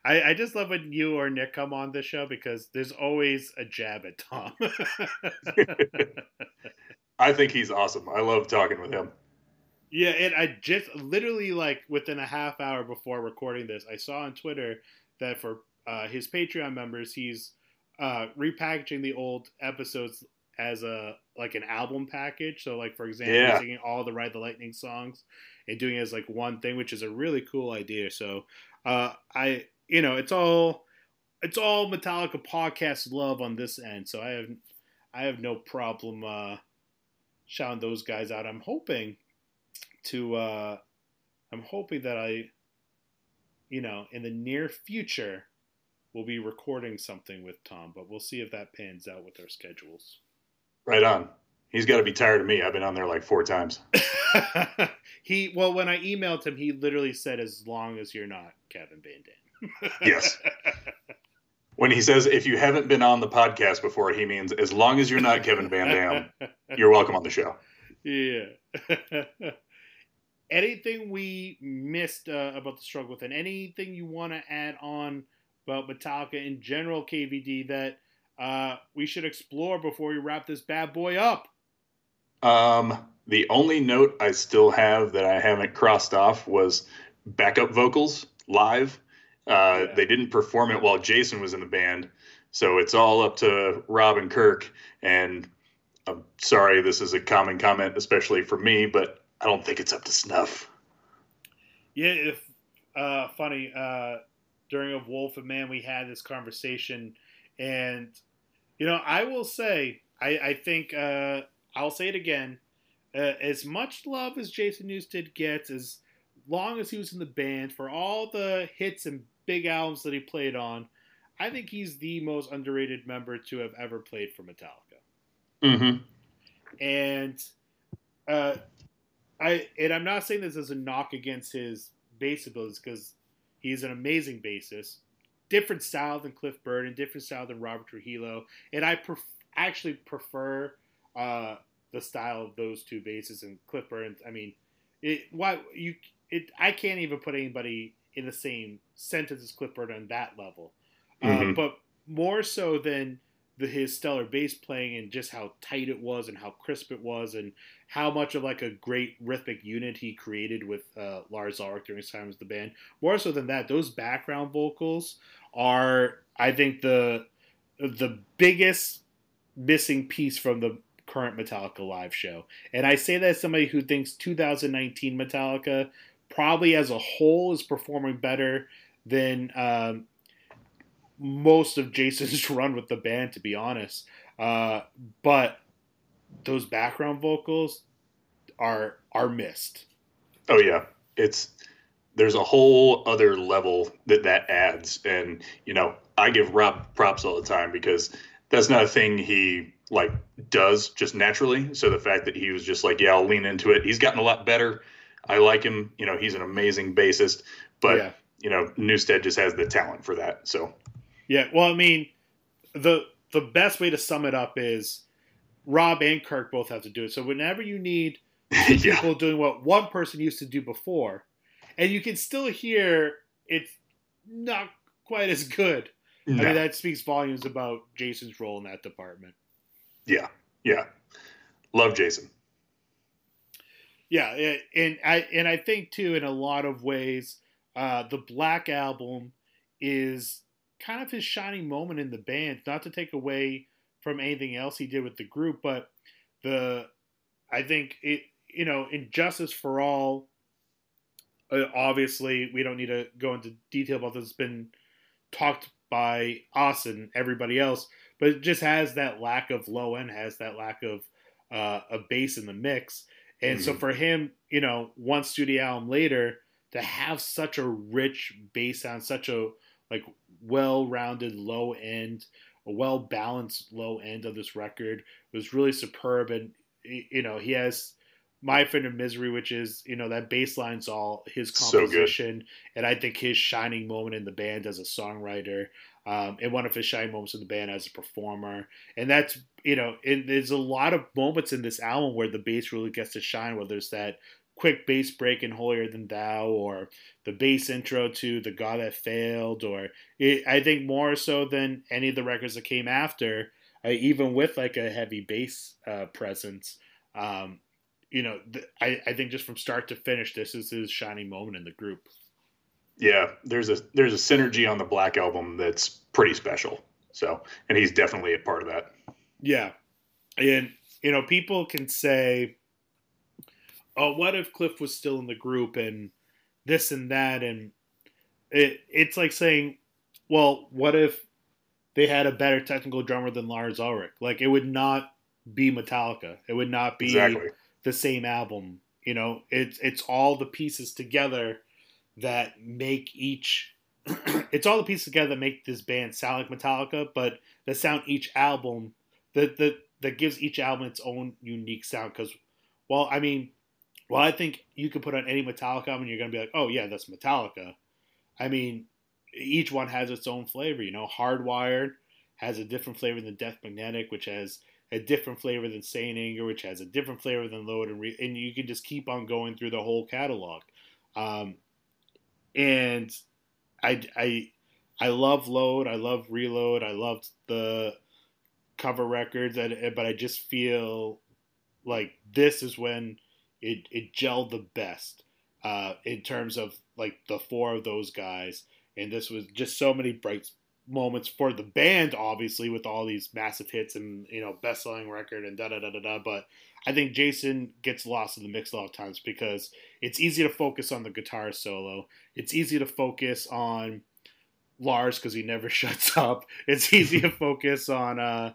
I, I just love when you or Nick come on the show because there's always a jab at Tom. I think he's awesome. I love talking with him. Yeah, and I just literally like within a half hour before recording this, I saw on Twitter that for uh, his Patreon members, he's uh, repackaging the old episodes as a like an album package. So, like for example, yeah. singing all the Ride the Lightning songs and doing it as like one thing, which is a really cool idea. So, uh, I you know, it's all it's all Metallica podcast love on this end. So I have I have no problem uh, shouting those guys out. I'm hoping to uh, I'm hoping that I, you know, in the near future, we'll be recording something with Tom, but we'll see if that pans out with our schedules. Right on. He's got to be tired of me. I've been on there like four times. he well, when I emailed him, he literally said, "As long as you're not Kevin Van Dam." yes. When he says if you haven't been on the podcast before, he means as long as you're not Kevin Van Dam, you're welcome on the show. Yeah. Anything we missed uh, about the struggle with, and anything you want to add on about Metallica in general, KVD, that uh, we should explore before we wrap this bad boy up? Um, the only note I still have that I haven't crossed off was backup vocals live. Uh, yeah. They didn't perform it while Jason was in the band, so it's all up to Rob and Kirk. And I'm sorry, this is a common comment, especially for me, but I don't think it's up to snuff. Yeah, if uh, funny, uh, during Of Wolf and Man, we had this conversation, and you know, I will say, I, I think uh, I'll say it again. Uh, as much love as Jason Newsted gets, as long as he was in the band, for all the hits and big albums that he played on, I think he's the most underrated member to have ever played for Metallica. Mm-hmm. And uh, I and I'm not saying this as a knock against his bass abilities because he's an amazing bassist. Different style than Cliff Burton, different style than Robert Trujillo, and I pref- actually prefer uh, the style of those two basses and Cliff Burton. I mean, it why you it I can't even put anybody in the same sentence as Cliff Burton on that level, uh, mm-hmm. uh, but more so than the, his stellar bass playing and just how tight it was and how crisp it was and how much of like a great rhythmic unit he created with uh, Lars Ulrich during his time as the band. More so than that, those background vocals are, I think, the the biggest missing piece from the current Metallica live show. And I say that as somebody who thinks 2019 Metallica probably as a whole is performing better than um, most of Jason's run with the band, to be honest. Uh, but those background vocals are are missed. Oh yeah, it's there's a whole other level that that adds, and you know I give Rob props all the time because that's not a thing he like does just naturally. So the fact that he was just like, yeah, I'll lean into it. He's gotten a lot better. I like him. You know, he's an amazing bassist, but yeah. you know, Newsted just has the talent for that. So yeah, well, I mean, the the best way to sum it up is Rob and Kirk both have to do it. So whenever you need two yeah. people doing what one person used to do before, and you can still hear it's not quite as good. No. I mean, that speaks volumes about Jason's role in that department. Yeah, yeah, love Jason. Yeah, and I and I think too, in a lot of ways, uh, the Black Album is kind of his shining moment in the band. Not to take away from anything else he did with the group, but the I think it you know And Justice for All. Uh, obviously, we don't need to go into detail about this. It's been talked by us and everybody else, but it just has that lack of low end, has that lack of uh, a bass in the mix, and mm-hmm. so for him, you know, one studio album later to have such a rich bass sound, such a like well-rounded low end, a well-balanced low end of this record was really superb. And you know, he has my friend of misery, which is you know that bass line's all his composition, so and I think his shining moment in the band as a songwriter, um, and one of his shining moments in the band as a performer, and that's you know, it, there's a lot of moments in this album where the bass really gets to shine. Whether it's that quick bass break in Holier Than Thou, or the bass intro to The God That Failed, or it, I think more so than any of the records that came after, uh, even with like a heavy bass uh, presence. Um, you know, th- I, I think just from start to finish, this is his shining moment in the group. Yeah, there's a there's a synergy on the Black album that's pretty special. So, and he's definitely a part of that. Yeah, and you know, people can say oh, what if Cliff was still in the group and this and that, and it it's like saying, well, what if they had a better technical drummer than Lars Ulrich? Like it would not be Metallica. It would not be exactly. the same album. You know, it's it's all the pieces together that make each. it's all the pieces together that make this band sound like Metallica, but that sound each album. The the that gives each album its own unique sound. Because, well, I mean, well, I think you could put on any Metallica and you're gonna be like, oh yeah, that's Metallica. I mean, each one has its own flavor. You know, Hardwired has a different flavor than Death Magnetic, which has a different flavor than Saint Anger, which has a different flavor than Load and Re- and you can just keep on going through the whole catalog. Um, and I, I, I love Load. I love Reload. I loved the cover records, but I just feel like this is when it it gelled the best uh, in terms of like the four of those guys, and this was just so many bright moments for the band, obviously with all these massive hits and you know best selling record and da da da da da. But I think Jason gets lost in the mix a lot of times because it's easy to focus on the guitar solo. It's easy to focus on Lars because he never shuts up. It's easy to focus on uh,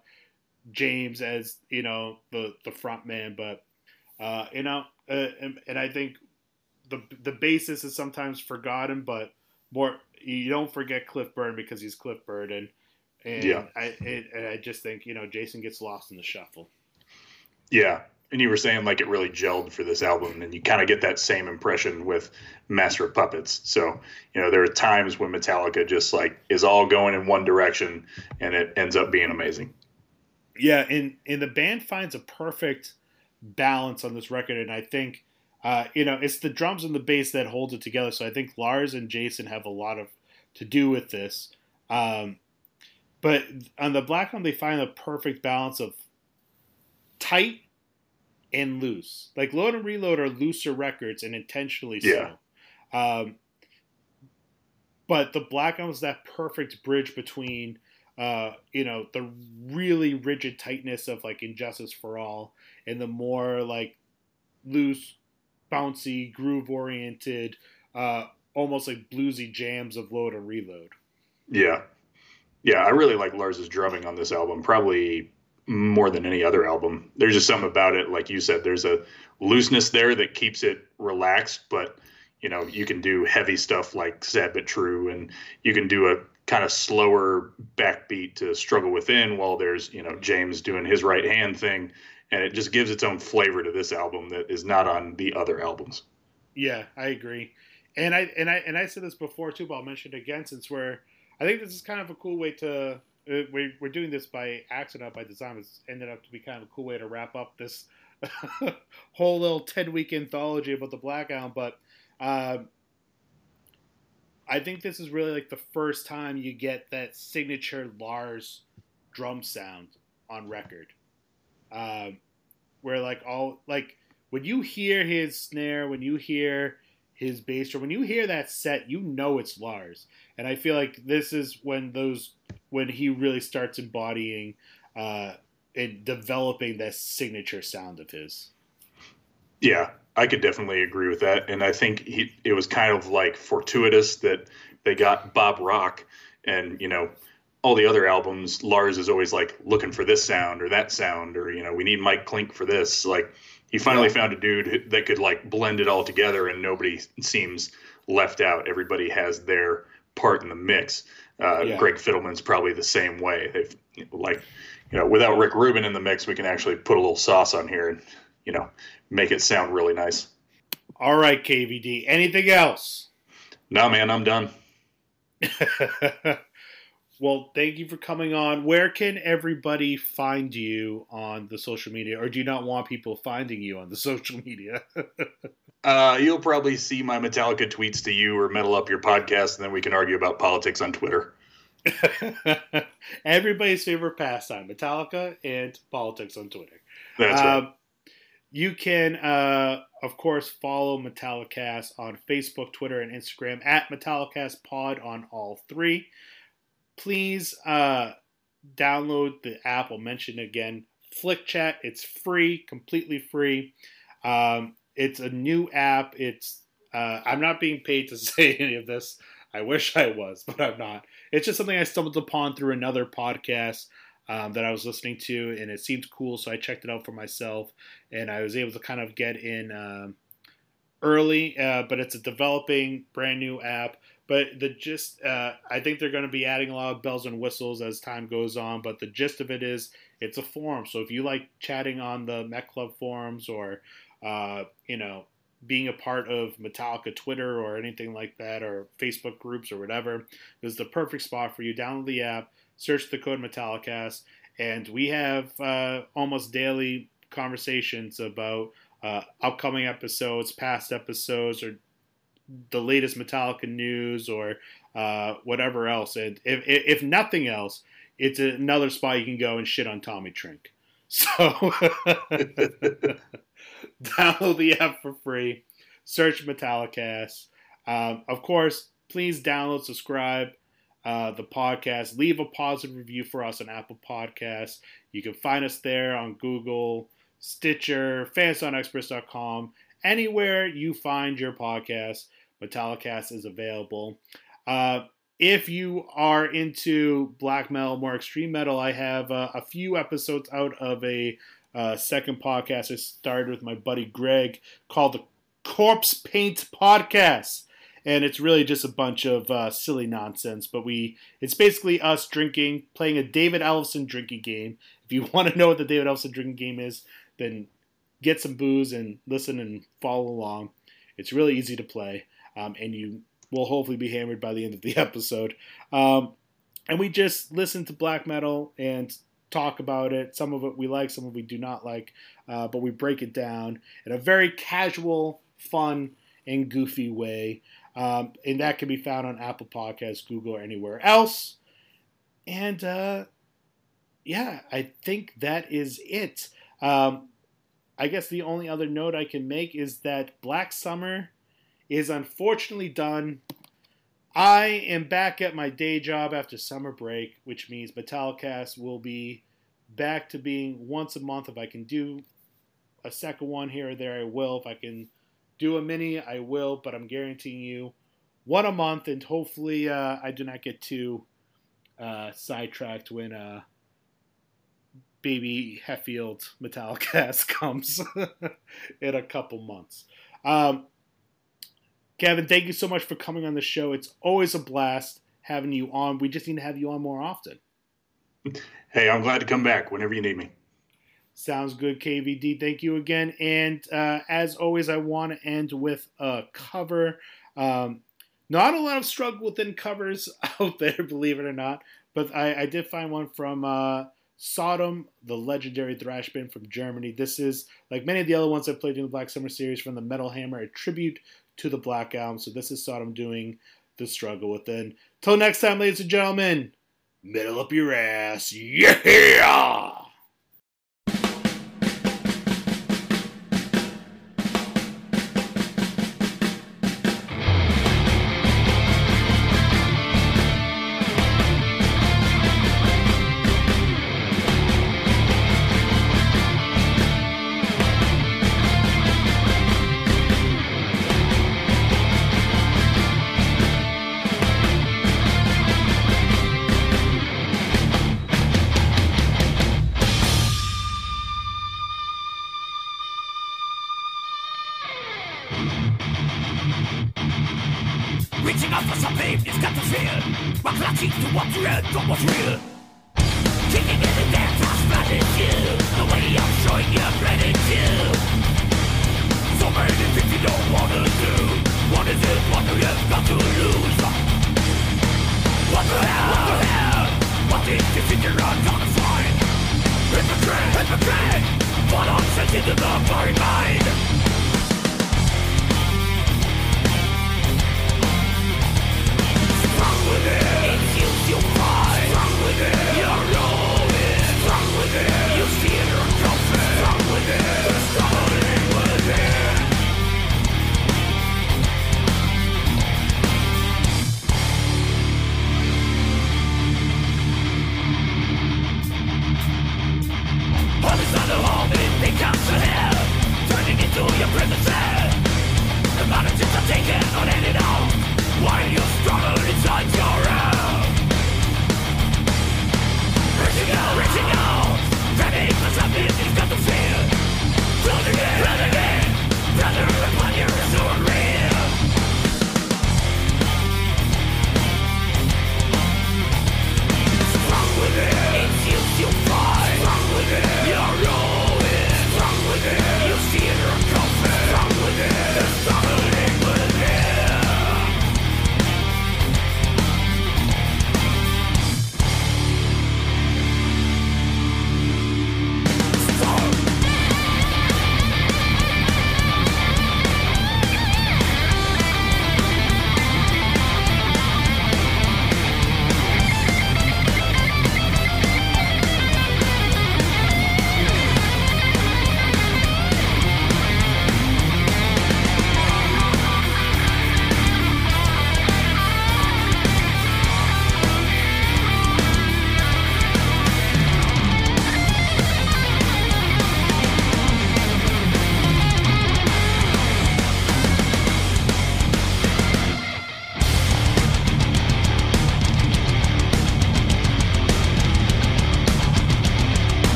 James as you know the the front man, but uh, you know, uh, and, and I think the the basis is sometimes forgotten, but more you don't forget Cliff Burton because he's Cliff Burton, and and Yeah. I it, and I just think you know Jason gets lost in the shuffle. Yeah. And you were saying like it really gelled for this album, and you kind of get that same impression with Master of Puppets. So, you know, there are times when Metallica just like is all going in one direction and it ends up being amazing. Yeah, and and the band finds a perfect balance on this record, and I think uh, you know it's the drums and the bass that holds it together. So I think Lars and Jason have a lot of to do with this. Um, but on the Black one, they find the perfect balance of tight and loose. Like Load and Reload are looser records and intentionally Yeah. so. Um, but the Black Album is that perfect bridge between, uh, you know, the really rigid tightness of like And Justice for All and the more like loose, bouncy, groove oriented, uh, almost like bluesy jams of Load and Reload. Yeah. Yeah, I really like Lars's drumming on this album, probably more than any other album. There's just something about it, like you said, there's a looseness there that keeps it relaxed, but you know, you can do heavy stuff like Sad But True, and you can do a kind of slower backbeat to Struggle Within while there's, you know, James doing his right hand thing. And it just gives its own flavor to this album that is not on the other albums. Yeah, I agree. And I and I and I said this before too, but I'll mention it again since we're. I think this is kind of a cool way to. Uh, we're, we're doing this by accident, by design. It's ended up to be kind of a cool way to wrap up this whole little ten week anthology about the Black Album. But um, I think this is really like the first time you get that signature Lars drum sound on record, um, where like all like when you hear his snare, when you hear his bass drum, when you hear that set, you know it's Lars. And I feel like this is when those when he really starts embodying uh, and developing that signature sound of his. Yeah, I could definitely agree with that. And I think he, it was kind of like fortuitous that they got Bob Rock and, you know, all the other albums, Lars is always like looking for this sound or that sound, or, you know, we need Mike Clink for this. Like, he finally found a dude that could like blend it all together and nobody seems left out. Everybody has their part in the mix. Uh, Yeah. Greg Fidelman's probably the same way. They've like, you know, without Rick Rubin in the mix, we can actually put a little sauce on here and, you know, make it sound really nice. All right, KVD. Anything else? No, man, I'm done. well, thank you for coming on. Where can everybody find you on the social media, or do you not want people finding you on the social media? Uh, you'll probably see my Metallica tweets to you or metal up your podcast, and then we can argue about politics on Twitter. Everybody's favorite pastime: Metallica and politics on Twitter. That's right. Um, you can, uh, of course, follow Metallicast on Facebook, Twitter, and Instagram at Metallicast Pod on all three. Please uh, download the app. I'll mention again. Flick Chat. It's free, completely free. Um, it's a new app. It's uh, I'm not being paid to say any of this. I wish I was, but I'm not. It's just something I stumbled upon through another podcast um, that I was listening to, and it seemed cool, so I checked it out for myself, and I was able to kind of get in um, early. Uh, but it's a developing, brand new app. But the gist, uh, I think they're going to be adding a lot of bells and whistles as time goes on. But the gist of it is, it's a forum. So if you like chatting on the Met Club forums or, uh, you know, being a part of Metallica Twitter or anything like that, or Facebook groups or whatever, this is the perfect spot for you. Download the app, search the code Metallicast, and we have uh, almost daily conversations about uh, upcoming episodes, past episodes, or the latest Metallica news, or uh, whatever else. And if, if nothing else, it's another spot you can go and shit on Tommy Trink. So download the app for free. Search Metallicast. Um, of course, please download, subscribe uh, the podcast. Leave a positive review for us on Apple Podcasts. You can find us there on Google, Stitcher, fansonexpress.com. Anywhere you find your podcast, Metallicast is available. Uh, if you are into black metal, more extreme metal, I have uh, a few episodes out of a uh, second podcast I started with my buddy Greg called the Corpse Paint Podcast. And it's really just a bunch of uh, silly nonsense. But we, it's basically us drinking, playing a David Ellefson drinking game. If you want to know what the David Ellefson drinking game is, then get some booze and listen and follow along. It's really easy to play, um, and you will hopefully be hammered by the end of the episode. Um, and we just listen to black metal and talk about it. Some of it we like, some of it we do not like, uh, but we break it down in a very casual, fun, and goofy way. Um, and that can be found on Apple Podcasts, Google, or anywhere else. And uh, yeah, I think that is it. Um, I guess the only other note I can make is that Black Summer is unfortunately done. I am back at my day job after summer break, which means Metallicast will be back to being once a month. If I can do a second one here or there, I will. If I can do a mini, I will. But I'm guaranteeing you one a month, and hopefully uh, I do not get too uh, sidetracked when uh, baby Heffield Metallicast comes in a couple months. Um, Kevin, thank you so much for coming on the show. It's always a blast having you on. We just need to have you on more often. Hey, I'm glad to come back whenever you need me. Sounds good, KVD. Thank you again. And uh, as always, I want to end with a cover. Um, not a lot of struggle within covers out there, believe it or not, but I, I did find one from uh, Sodom, the legendary thrash band from Germany. This is, like many of the other ones I've played in the Black Summer series from the Metal Hammer, a tribute to the Black Album. So this is Sodom doing the struggle within. Till next time, ladies and gentlemen, middle up your ass. Yeah!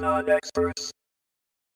Not experts.